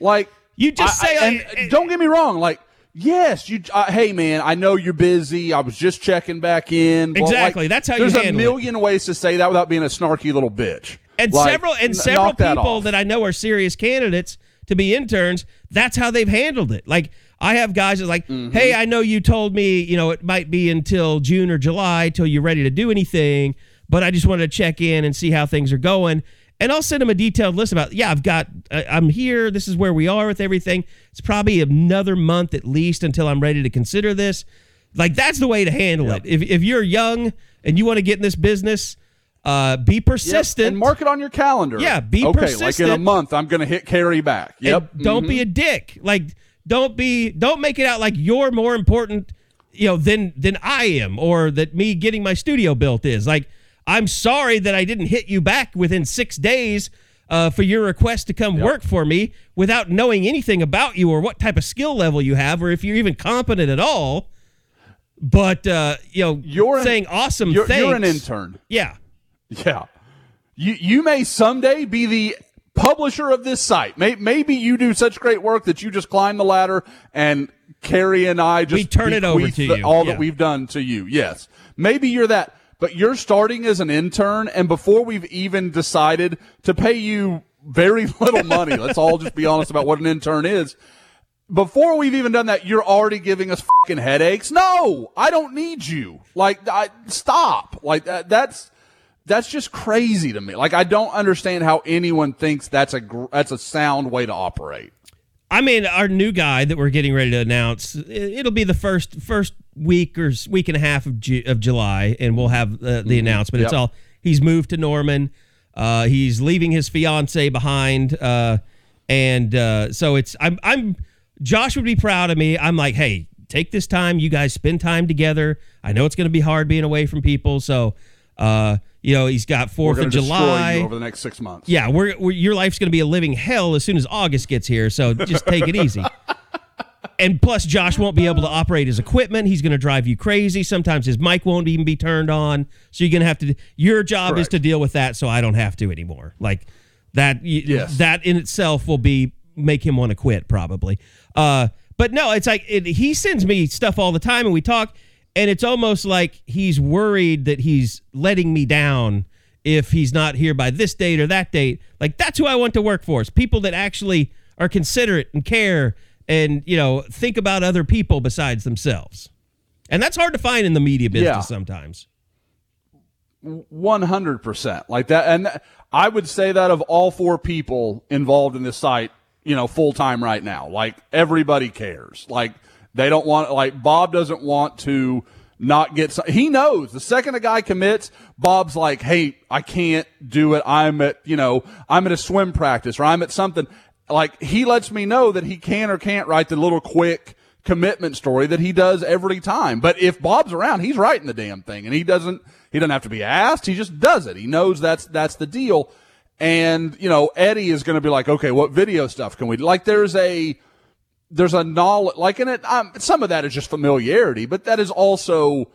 Like You just I- say, I- and don't get me wrong. Like, yes, you. Uh, hey, man, I know you're busy. I was just checking back in. Well, like, Exactly, that's how you There's a it. million ways to say that without being a snarky little bitch. and Like, several and several knock that people that I know are serious candidates to be interns. That's how they've handled it. Like I have guys that like, Mm-hmm. hey, I know you told me, you know, it might be until June or July till you're ready to do anything, but I just wanted to check in and see how things are going. And I'll send them a detailed list about, yeah, I've got, I- I'm here. This is where we are with everything. It's probably another month at least until I'm ready to consider this. Like that's the way to handle it. If if you're young and you want to get in this business, uh, be Yep, persistent. and mark it on your calendar. Yeah, be persistent. okay. Like in a month, I'm going to hit carry back. And Yep. Mm-hmm. don't be a dick. Like don't be don't make it out like you're more important, you know, than than I am or that me getting my studio built is. Like I'm sorry that I didn't hit you back within 6 days uh, for your request to come work for me without knowing anything about you or what type of skill level you have or if you're even competent at all. But uh, you know, You're an- saying awesome You're, thanks. you're an intern. Yeah. Yeah. You you may someday be the publisher of this site. May, maybe you do such great work that you just climb the ladder and Carey and I just We turn it over to the- you. all Yeah. that we've done to you. Yes. Maybe you're that, but you're starting as an intern and before we've even decided to pay you very little money, let's all just be honest about what an intern is. Before we've even done that, you're already giving us fucking headaches. No, I don't need you. Like, I, stop. Like that, that's, that's just crazy to me. Like I don't understand how anyone thinks that's a that's a sound way to operate. I mean, our new guy that we're getting ready to announce, it'll be the first first week or week and a half of Ju- of July, and we'll have uh, the announcement. It's all he's moved to Norman. Uh, he's leaving his fiance behind, uh, and uh, so it's I'm I'm Josh would be proud of me. I'm like, hey, take this time. You guys spend time together. I know it's going to be hard being away from people, so uh, you know he's got Fourth of July you over the next six months. yeah, we're, we're your life's going to be a living hell as soon as August gets here. So just take it easy. And plus, Josh won't be able to operate his equipment. He's going to drive you crazy. Sometimes his mic won't even be turned on. So you're going to have to. Your job is to deal with that. So I don't have to anymore. Like that. Yes. That in itself will be make him want to quit probably. Uh, but no, it's like it, he sends me stuff all the time, and we talk, and it's almost like he's worried that he's letting me down if he's not here by this date or that date. Like that's who I want to work for. Is people that actually are considerate and care and you know think about other people besides themselves. And that's hard to find in the media business Yeah. sometimes. One hundred percent, like that. And th- I would say that of all four people involved in this site, you know, full time right now, like everybody cares. Like they don't want, like Bob doesn't want to not get. He knows the second a guy commits, Bob's like, "Hey, I can't do it. I'm at, you know, I'm at a swim practice or I'm at something." Like he lets me know that he can or can't write the little quick commitment story that he does every time. But if Bob's around, he's writing the damn thing and he doesn't he doesn't have to be asked. He just does it. He knows that's that's the deal. And, you know, Eddie is going to be like, "Okay, what video stuff can we do?" Like there's a there's a knowledge like in it um, some of that is just familiarity, but that is also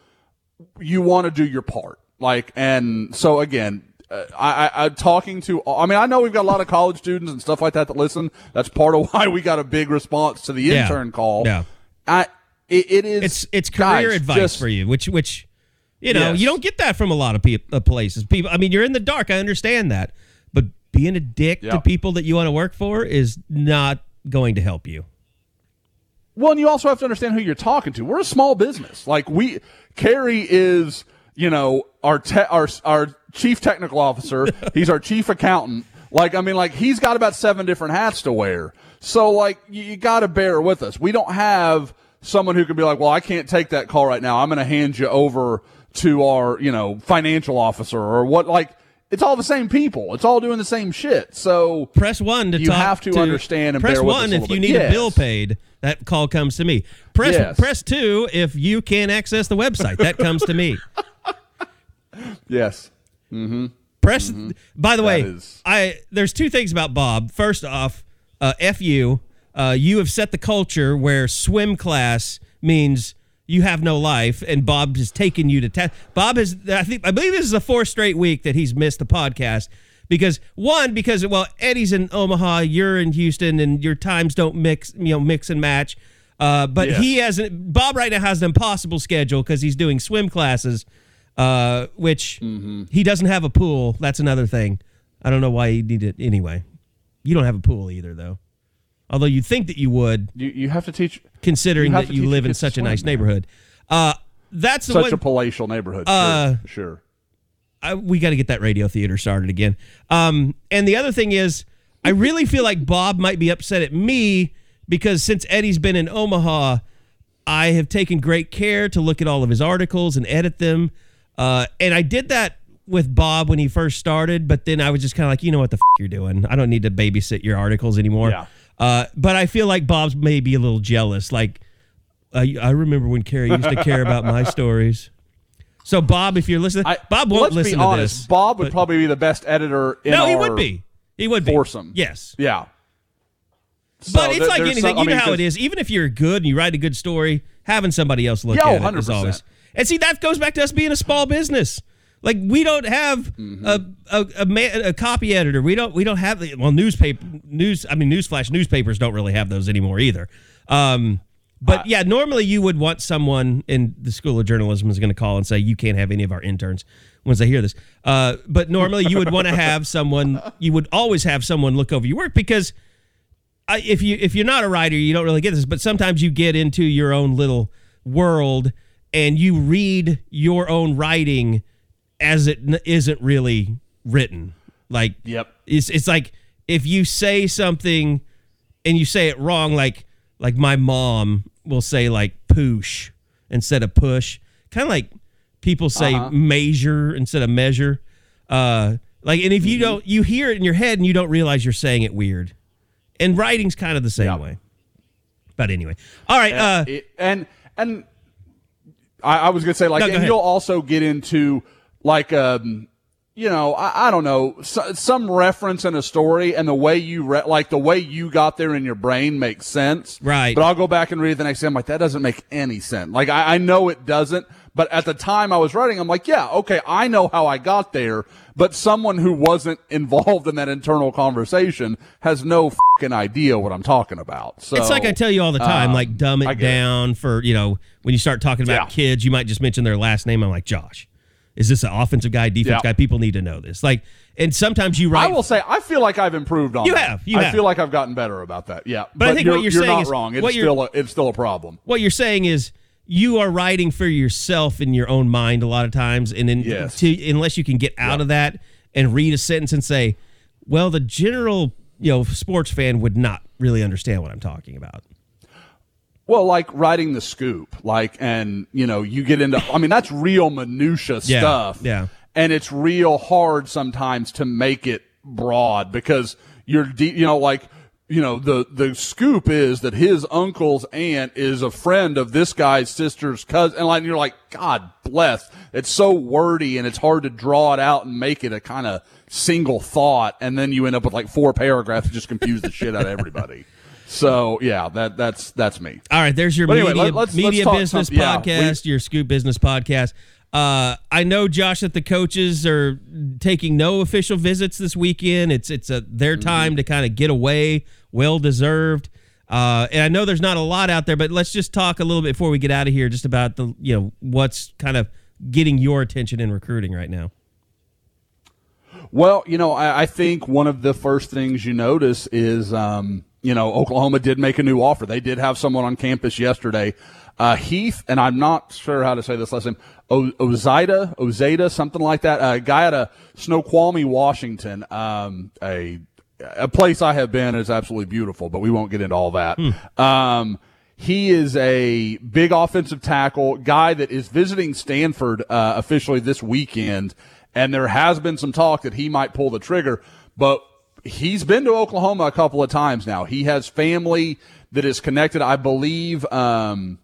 you want to do your part. Like and so again, uh, I, I, I talking to. I mean, I know we've got a lot of college students and stuff like that that listen. That's part of why we got a big response to the Yeah. intern call. Yeah. I it, it is It's it's career guys, advice just- for you, which which You know, Yes. you don't get that from a lot of peop uh, places. People, I mean, you're in the dark. I understand that, but being a dick to people that you want to work for is not going to help you. Well, and you also have to understand who you're talking to. We're a small business. Like we, Carey is, you know, our te- our our chief technical officer. he's our chief accountant. Like I mean, like he's got about seven different hats to wear. So like you, you got to bear with us. We don't have someone who can be like, well, I can't take that call right now. I'm going to hand you over to our, you know, financial officer or what. Like it's all the same people. It's all doing the same shit. So Press one to You talk have to understand and press one if you need a bill paid. That call comes to me. Press Yes. press two if you can't access the website. That comes to me. yes, Mm-hmm. Press. By the way, Mm-hmm. is- I there's two things about Bob. First off, uh, f you. Uh, you have set the culture where swim class means you have no life, and Bob has taken you to test. Bob has. I think I believe this is the fourth straight week that he's missed the podcast because one because well Eddie's in Omaha, you're in Houston, and your times don't mix. You know, mix and match. Uh, but Yes. he hasn't. Bob right now has an impossible schedule because he's doing swim classes, uh, which Mm-hmm. he doesn't have a pool. That's another thing. I don't know why he needed it anyway. You don't have a pool either, though. Although you'd think that you would, you you have to teach considering You that you live in such a nice man. neighborhood. Uh, that's the such one. a palatial neighborhood. Uh, sure, sure. I, we got to get that radio theater started again. Um, and the other thing is, I really feel like Bob might be upset at me because since Eddie's been in Omaha, I have taken great care to look at all of his articles and edit them. Uh, and I did that with Bob when he first started, but then I was just kind of like, you know what the f- you're doing? I don't need to babysit your articles anymore. Yeah. Uh, but I feel like Bob's maybe a little jealous. Like, I, I remember when Carey used to care about my stories. So Bob, if you're listening, I, Bob won't let's listen be to honest. this. Bob would but- probably be the best editor. In no, he would be. He would be. foursome. Yes. Yeah. So But it's there- like anything. some- I you know how it is. Even if you're good and you write a good story, having somebody else look oh, at it is 100%. always. And see, that goes back to us being a small business. Like we don't have Mm-hmm. a a, a, a copy editor. We don't we don't have the well newspaper news. I mean, newsflash newspapers don't really have those anymore either. Um, but yeah, normally you would want someone in the School of Journalism is going to call and say you can't have any of our interns once they hear this. Uh, but normally you would want to have someone. You would always have someone look over your work because I, if you if you're not a writer, you don't really get this. But sometimes you get into your own little world and you read your own writing as it n- isn't really written. Like Yep. it's it's like if you say something and you say it wrong, like like my mom will say like poosh instead of push, kind of like people say Uh-huh. measure instead of measure. Uh, like and if you Mm-hmm. don't, you hear it in your head and you don't realize you're saying it weird. And writing's kind of the same Yeah. way. But anyway, all right. Uh, It- and and I, I was gonna say like, No, go and ahead. you'll also get into like um. You know, I, I don't know, so, some reference in a story and the way you re- like the way you got there in your brain makes sense. Right. But I'll go back and read it the next day. I'm like, that doesn't make any sense. Like, I, I know it doesn't, but at the time I was writing, I'm like, yeah, okay, I know how I got there, but someone who wasn't involved in that internal conversation has no fucking idea what I'm talking about. So it's like I tell you all the time, um, like dumb it get it. down for you know when you start talking about Yeah. kids, you might just mention their last name. I'm like Josh. Is this an offensive guy, defense Yeah. guy? People need to know this. Like, and sometimes you write. I will say I feel like I've improved on You that. have, you I have. feel like I've gotten better about that. Yeah. But I think what you're saying not is- wrong. It's what you're- still a, it's still a problem. what you're saying is you are writing for yourself in your own mind a lot of times, and then Yes. to, unless you can get out of that and read a sentence and say, "Well, the general you know sports fan would not really understand what I'm talking about." Well, like writing the scoop, like, and you know, you get into. I mean, that's real minutia Yeah, stuff. yeah. And it's real hard sometimes to make it broad because you're, de- you know, like, you know, the the scoop is that his uncle's aunt is a friend of this guy's sister's cousin, and like you're like, God bless. It's so wordy and it's hard to draw it out and make it a kind of single thought, and then you end up with like four paragraphs that just confuse the shit out of everybody. So yeah, that that's that's me. All right, there's your But media, let- let's- media let's business some- yeah, podcast, your Scoop Business podcast. Uh, I know Josh that the coaches are taking no official visits this weekend. It's it's a their Mm-hmm. time to kind of get away, well deserved. Uh, and I know there's not a lot out there, but let's just talk a little bit before we get out of here, just about the you know what's kind of getting your attention in recruiting right now? Well, you know, I, I think one of the first things you notice is, um, you know, Oklahoma did make a new offer. They did have someone on campus yesterday. Uh, Heath, and I'm not sure how to say this last name, o- Ozida, Ozada, something like that. A guy out of Snoqualmie, Washington, um, a a place I have been is absolutely beautiful, but we won't get into all that. Hmm. Um, he is a big offensive tackle guy that is visiting Stanford uh, officially this weekend, and there has been some talk that he might pull the trigger, but he's been to Oklahoma a couple of times now. He has family that is connected, I believe. Um,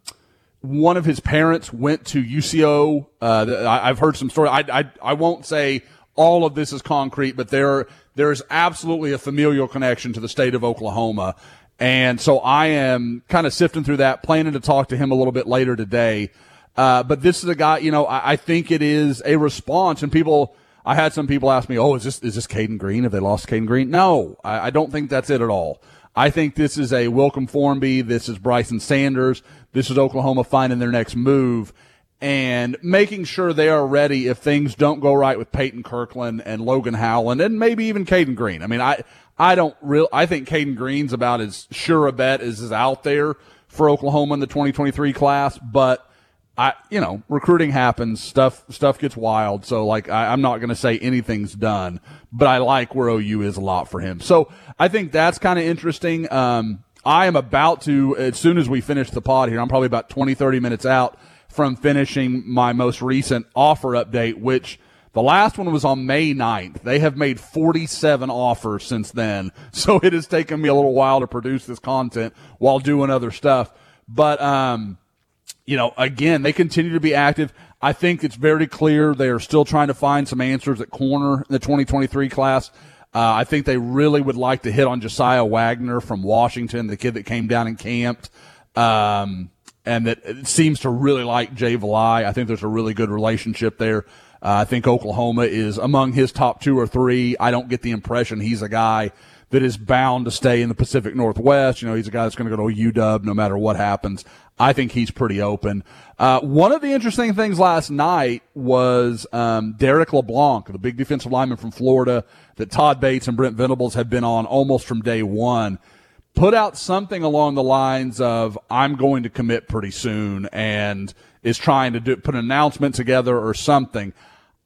one of his parents went to UCO. Uh, I, have heard some story. I, I, I won't say all of this is concrete, but there there is absolutely a familial connection to the state of Oklahoma. And so I am kind of sifting through that, planning to talk to him a little bit later today. Uh, but this is a guy, you know, I, I, think it is a response. And people, I had some people ask me, "Oh, is this is this Cayden Green? Have they lost Cayden Green?" No, I, I don't think that's it at all. I think this is a Wilkin Formby. This is Bryson Sanders. This is Oklahoma finding their next move and making sure they are ready if things don't go right with Peyton Kirkland and Logan Howland and maybe even Cayden Green. I mean, I, I don't real, I think Cayden Green's about as sure a bet as is out there for Oklahoma in the 2023 class, but I, you know, recruiting happens, stuff, stuff gets wild. So like, I, am not going to say anything's done, but I like where OU is a lot for him. So I think that's kind of interesting. Um, I am about to, as soon as we finish the pod here, I'm probably about 20, 30 minutes out from finishing my most recent offer update, which the last one was on May 9th. They have made 47 offers since then. So it has taken me a little while to produce this content while doing other stuff. But, um, you know, again, they continue to be active. I think it's very clear they are still trying to find some answers at corner in the 2023 class. Uh, I think they really would like to hit on Josiah Wagner from Washington, the kid that came down and camped, um, and that seems to really like Jay Valai. I think there's a really good relationship there. Uh, I think Oklahoma is among his top two or three. I don't get the impression he's a guy that is bound to stay in the Pacific Northwest. You know, he's a guy that's going to go to UW no matter what happens. I think he's pretty open. Uh, one of the interesting things last night was um, Derek LeBlanc, the big defensive lineman from Florida that Todd Bates and Brent Venables have been on almost from day one, put out something along the lines of "I'm going to commit pretty soon" and is trying to do, put an announcement together or something.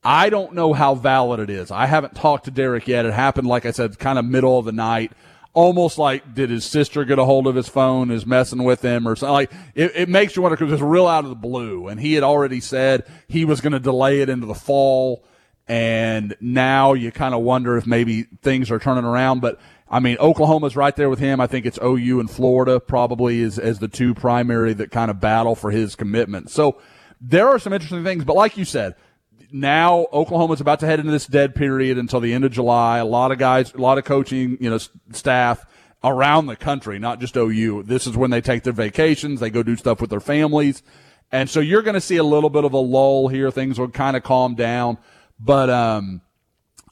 I don't know how valid it is. I haven't talked to Derek yet. It happened, like I said, kind of middle of the night almost like did his sister get a hold of his phone is messing with him or something? Like it, it makes you wonder because it's real out of the blue. And he had already said he was going to delay it into the fall. And now you kind of wonder if maybe things are turning around. But I mean, Oklahoma's right there with him. I think it's OU and Florida probably is as the two primary that kind of battle for his commitment. So there are some interesting things, but like you said, now Oklahoma's about to head into this dead period until the end of July. A lot of guys, a lot of coaching, you know, staff around the country, not just OU. This is when they take their vacations. They go do stuff with their families. And so you're going to see a little bit of a lull here. Things will kind of calm down. But, um,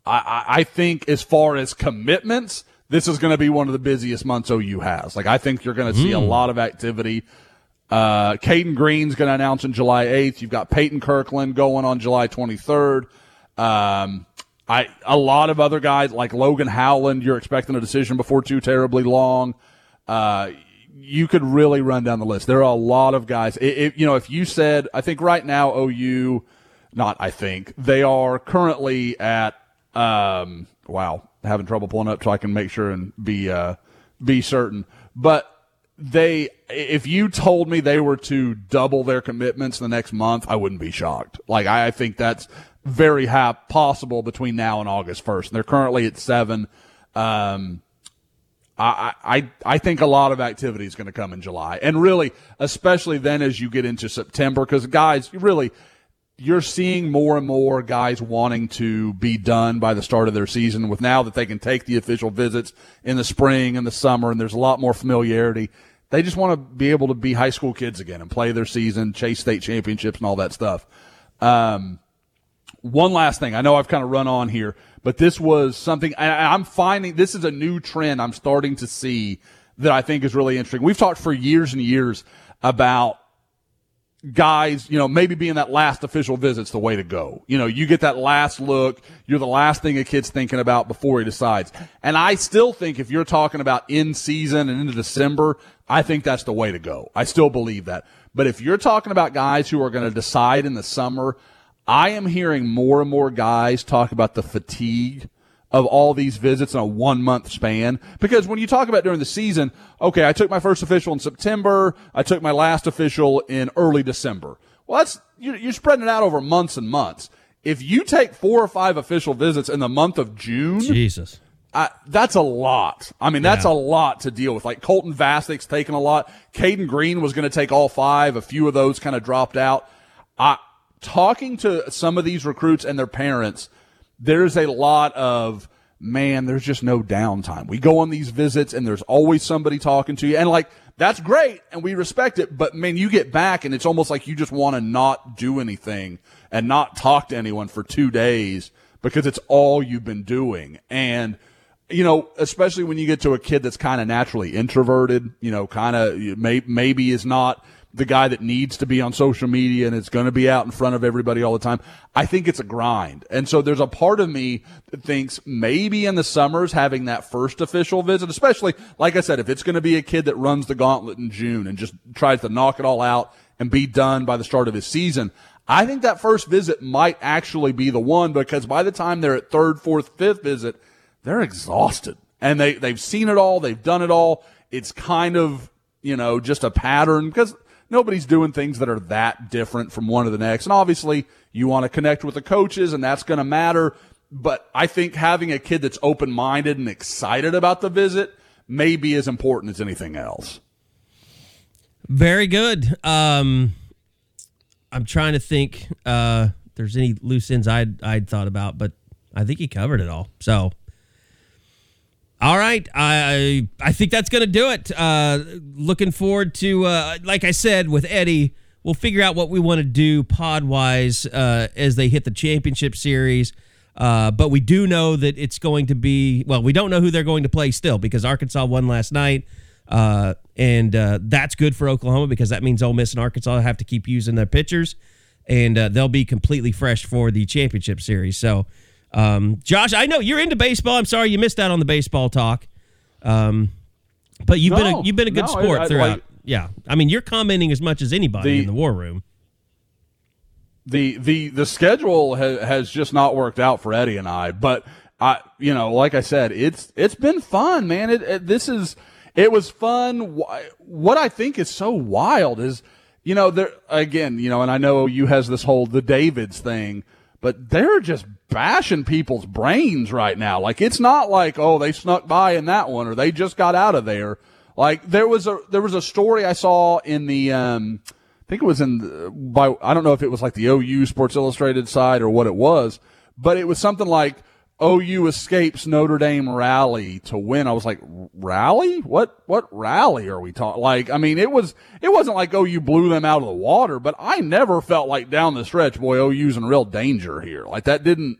I, I think as far as commitments, this is going to be one of the busiest months OU has. Like, I think you're going to see mm. a hmm. lot of activity uh, Cayden Green's going to announce on July 8th. You've got Peyton Kirkland going on July 23rd. Um, I a lot of other guys like Logan Howland. You're expecting a decision before too terribly long. Uh, you could really run down the list. There are a lot of guys. If, you know, if you said, I think right now OU, not I think they are currently at. Um, wow, having trouble pulling up so I can make sure and be uh, be certain, but they if you told me they were to double their commitments the next month, I wouldn't be shocked. Like I, think that's very high possible between now and August first. They're currently at seven. Um, I, I, I think a lot of activity is going to come in July and really, especially then as you get into September, because guys, really, you're seeing more and more guys wanting to be done by the start of their season with now that they can take the official visits in the spring and the summer and there's a lot more familiarity. They just want to be able to be high school kids again and play their season, chase state championships and all that stuff. Um, one last thing. I know I've kind of run on here, but this was something I, I'm finding this is a new trend I'm starting to see that I think is really interesting. We've talked for years and years about guys, you know, maybe being that last official visit's the way to go. You know, you get that last look. You're the last thing a kid's thinking about before he decides. And I still think if you're talking about in season and into December, I think that's the way to go. I still believe that. But if you're talking about guys who are going to decide in the summer, I am hearing more and more guys talk about the fatigue of all these visits in a one month span. Because when you talk about during the season, okay, I took my first official in September. I took my last official in early December. Well, that's, you're spreading it out over months and months. If you take four or five official visits in the month of June, Jesus. I, that's a lot. I mean, that's Yeah. a lot to deal with. Like Colton Vasek's taken a lot. Cayden Green was going to take all five. A few of those kind of dropped out. I, talking to some of these recruits and their parents, there's a lot of, man, there's just no downtime. We go on these visits and there's always somebody talking to you. And like, that's great and we respect it. But man, you get back and it's almost like you just want to not do anything and not talk to anyone for two days because it's all you've been doing. And, you know, especially when you get to a kid that's kind of naturally introverted, you know, kind of may, maybe is not the guy that needs to be on social media and it's going to be out in front of everybody all the time. I think it's a grind. And so there's a part of me that thinks maybe in the summers having that first official visit, especially like I said, if it's going to be a kid that runs the gauntlet in June and just tries to knock it all out and be done by the start of his season, I think that first visit might actually be the one because by the time they're at third, fourth, fifth visit, they're exhausted and they, they've seen it all. They've done it all. It's kind of, you know, just a pattern because nobody's doing things that are that different from one to the next. And obviously you want to connect with the coaches and that's going to matter. But I think having a kid that's open minded and excited about the visit may be as important as anything else. Very good. Um, I'm trying to think uh, there's any loose ends I'd I'd thought about, but I think he covered it all. So, all right, I I think that's gonna do it. Uh, looking forward to uh, like I said with Eddie, we'll figure out what we want to do pod wise uh, as they hit the championship series. Uh, but we do know that it's going to be well. We don't know who they're going to play still because Arkansas won last night. Uh, and uh, that's good for Oklahoma because that means Ole Miss and Arkansas have to keep using their pitchers, and uh, they'll be completely fresh for the championship series. So, um, Josh, I know you're into baseball. I'm sorry you missed out on the baseball talk, um, but you've been a, you've been a good no, sport I- I- throughout. like- yeah, I mean you're commenting as much as anybody The- in the war room. the the the schedule ha- has just not worked out for Eddie and I. But I, you know, like I said, it's it's been fun, man. It, it this is it was fun. What I think is so wild is, you know, there again, you know, and I know you has this whole the Davids thing, but they're just bashing people's brains right now. Like it's not like oh they snuck by in that one or they just got out of there. Like there was a there was a story I saw in the um I think it was in the, by I don't know if it was like the OU Sports Illustrated side or what it was, but it was something like OU escapes Notre Dame rally to win. I was like, rally? What what rally are we talking? Like, I mean, it was it wasn't like OU blew them out of the water, but I never felt like down the stretch, boy, OU's in real danger here. Like that didn't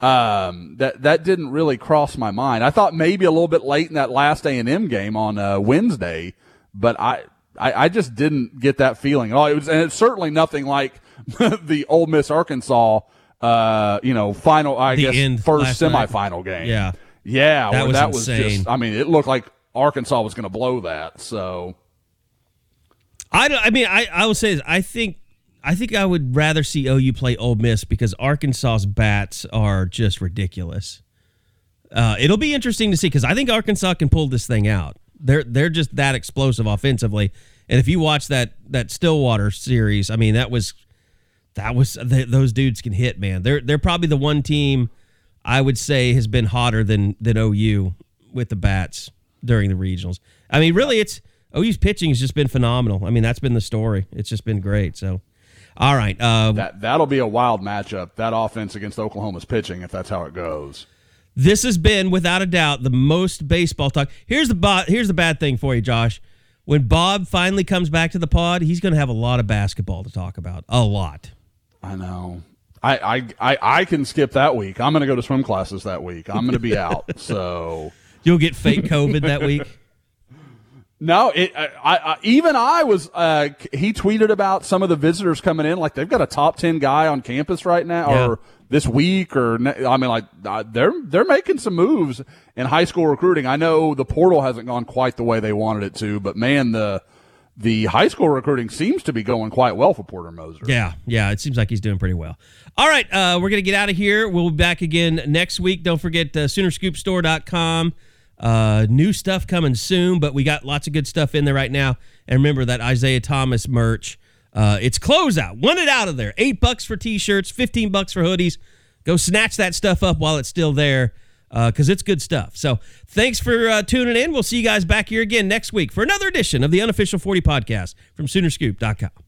um, that that didn't really cross my mind. I thought maybe a little bit late in that last A and M game on uh, Wednesday, but I, I I just didn't get that feeling all. It was and it's certainly nothing like the Ole Miss Arkansas, uh, you know, final. I The guess end first last night. semifinal game. Yeah. yeah, That was that was insane. just. I mean, it looked like Arkansas was going to blow that. So I don't, I mean I I will say this, I think I think I would rather see OU play Ole Miss because Arkansas's bats are just ridiculous. Uh, it'll be interesting to see because I think Arkansas can pull this thing out. They're they're just that explosive offensively. And if you watch that that Stillwater series, I mean that was that was th- those dudes can hit, man. They're they're probably the one team I would say has been hotter than than OU with the bats during the regionals. I mean, really, it's OU's pitching has just been phenomenal. I mean, that's been the story. It's just been great. So, all right, uh, that that'll be a wild matchup. That offense against Oklahoma's pitching, if that's how it goes. this has been without a doubt the most baseball talk. Here's the bo- here's the bad thing for you, Josh. When Bob finally comes back to the pod, he's going to have a lot of basketball to talk about. A lot. I know. I, I, I, I can skip that week. I'm going to go to swim classes that week. I'm going to be out. So You'll get fake COVID that week. No, it, I, I, even I was. Uh, he tweeted about some of the visitors coming in, like they've got a top ten guy on campus right now, Yeah. or this week, or I mean, like uh, they're they're making some moves in high school recruiting. I know the portal hasn't gone quite the way they wanted it to, but man, the the high school recruiting seems to be going quite well for Porter Moser. Yeah, yeah, it seems like he's doing pretty well. All right, uh, we're going to get out of here. We'll be back again next week. Don't forget uh, Soonerscoopstore.com. Uh, new stuff coming soon, but we got lots of good stuff in there right now. And remember that Isaiah Thomas merch. Uh, it's closeout. Want it out of there. Eight bucks for t-shirts, 15 bucks for hoodies. Go snatch that stuff up while it's still there because it's good stuff. So thanks for uh, tuning in. We'll see you guys back here again next week for another edition of the Unofficial 40 Podcast from Soonerscoop.com.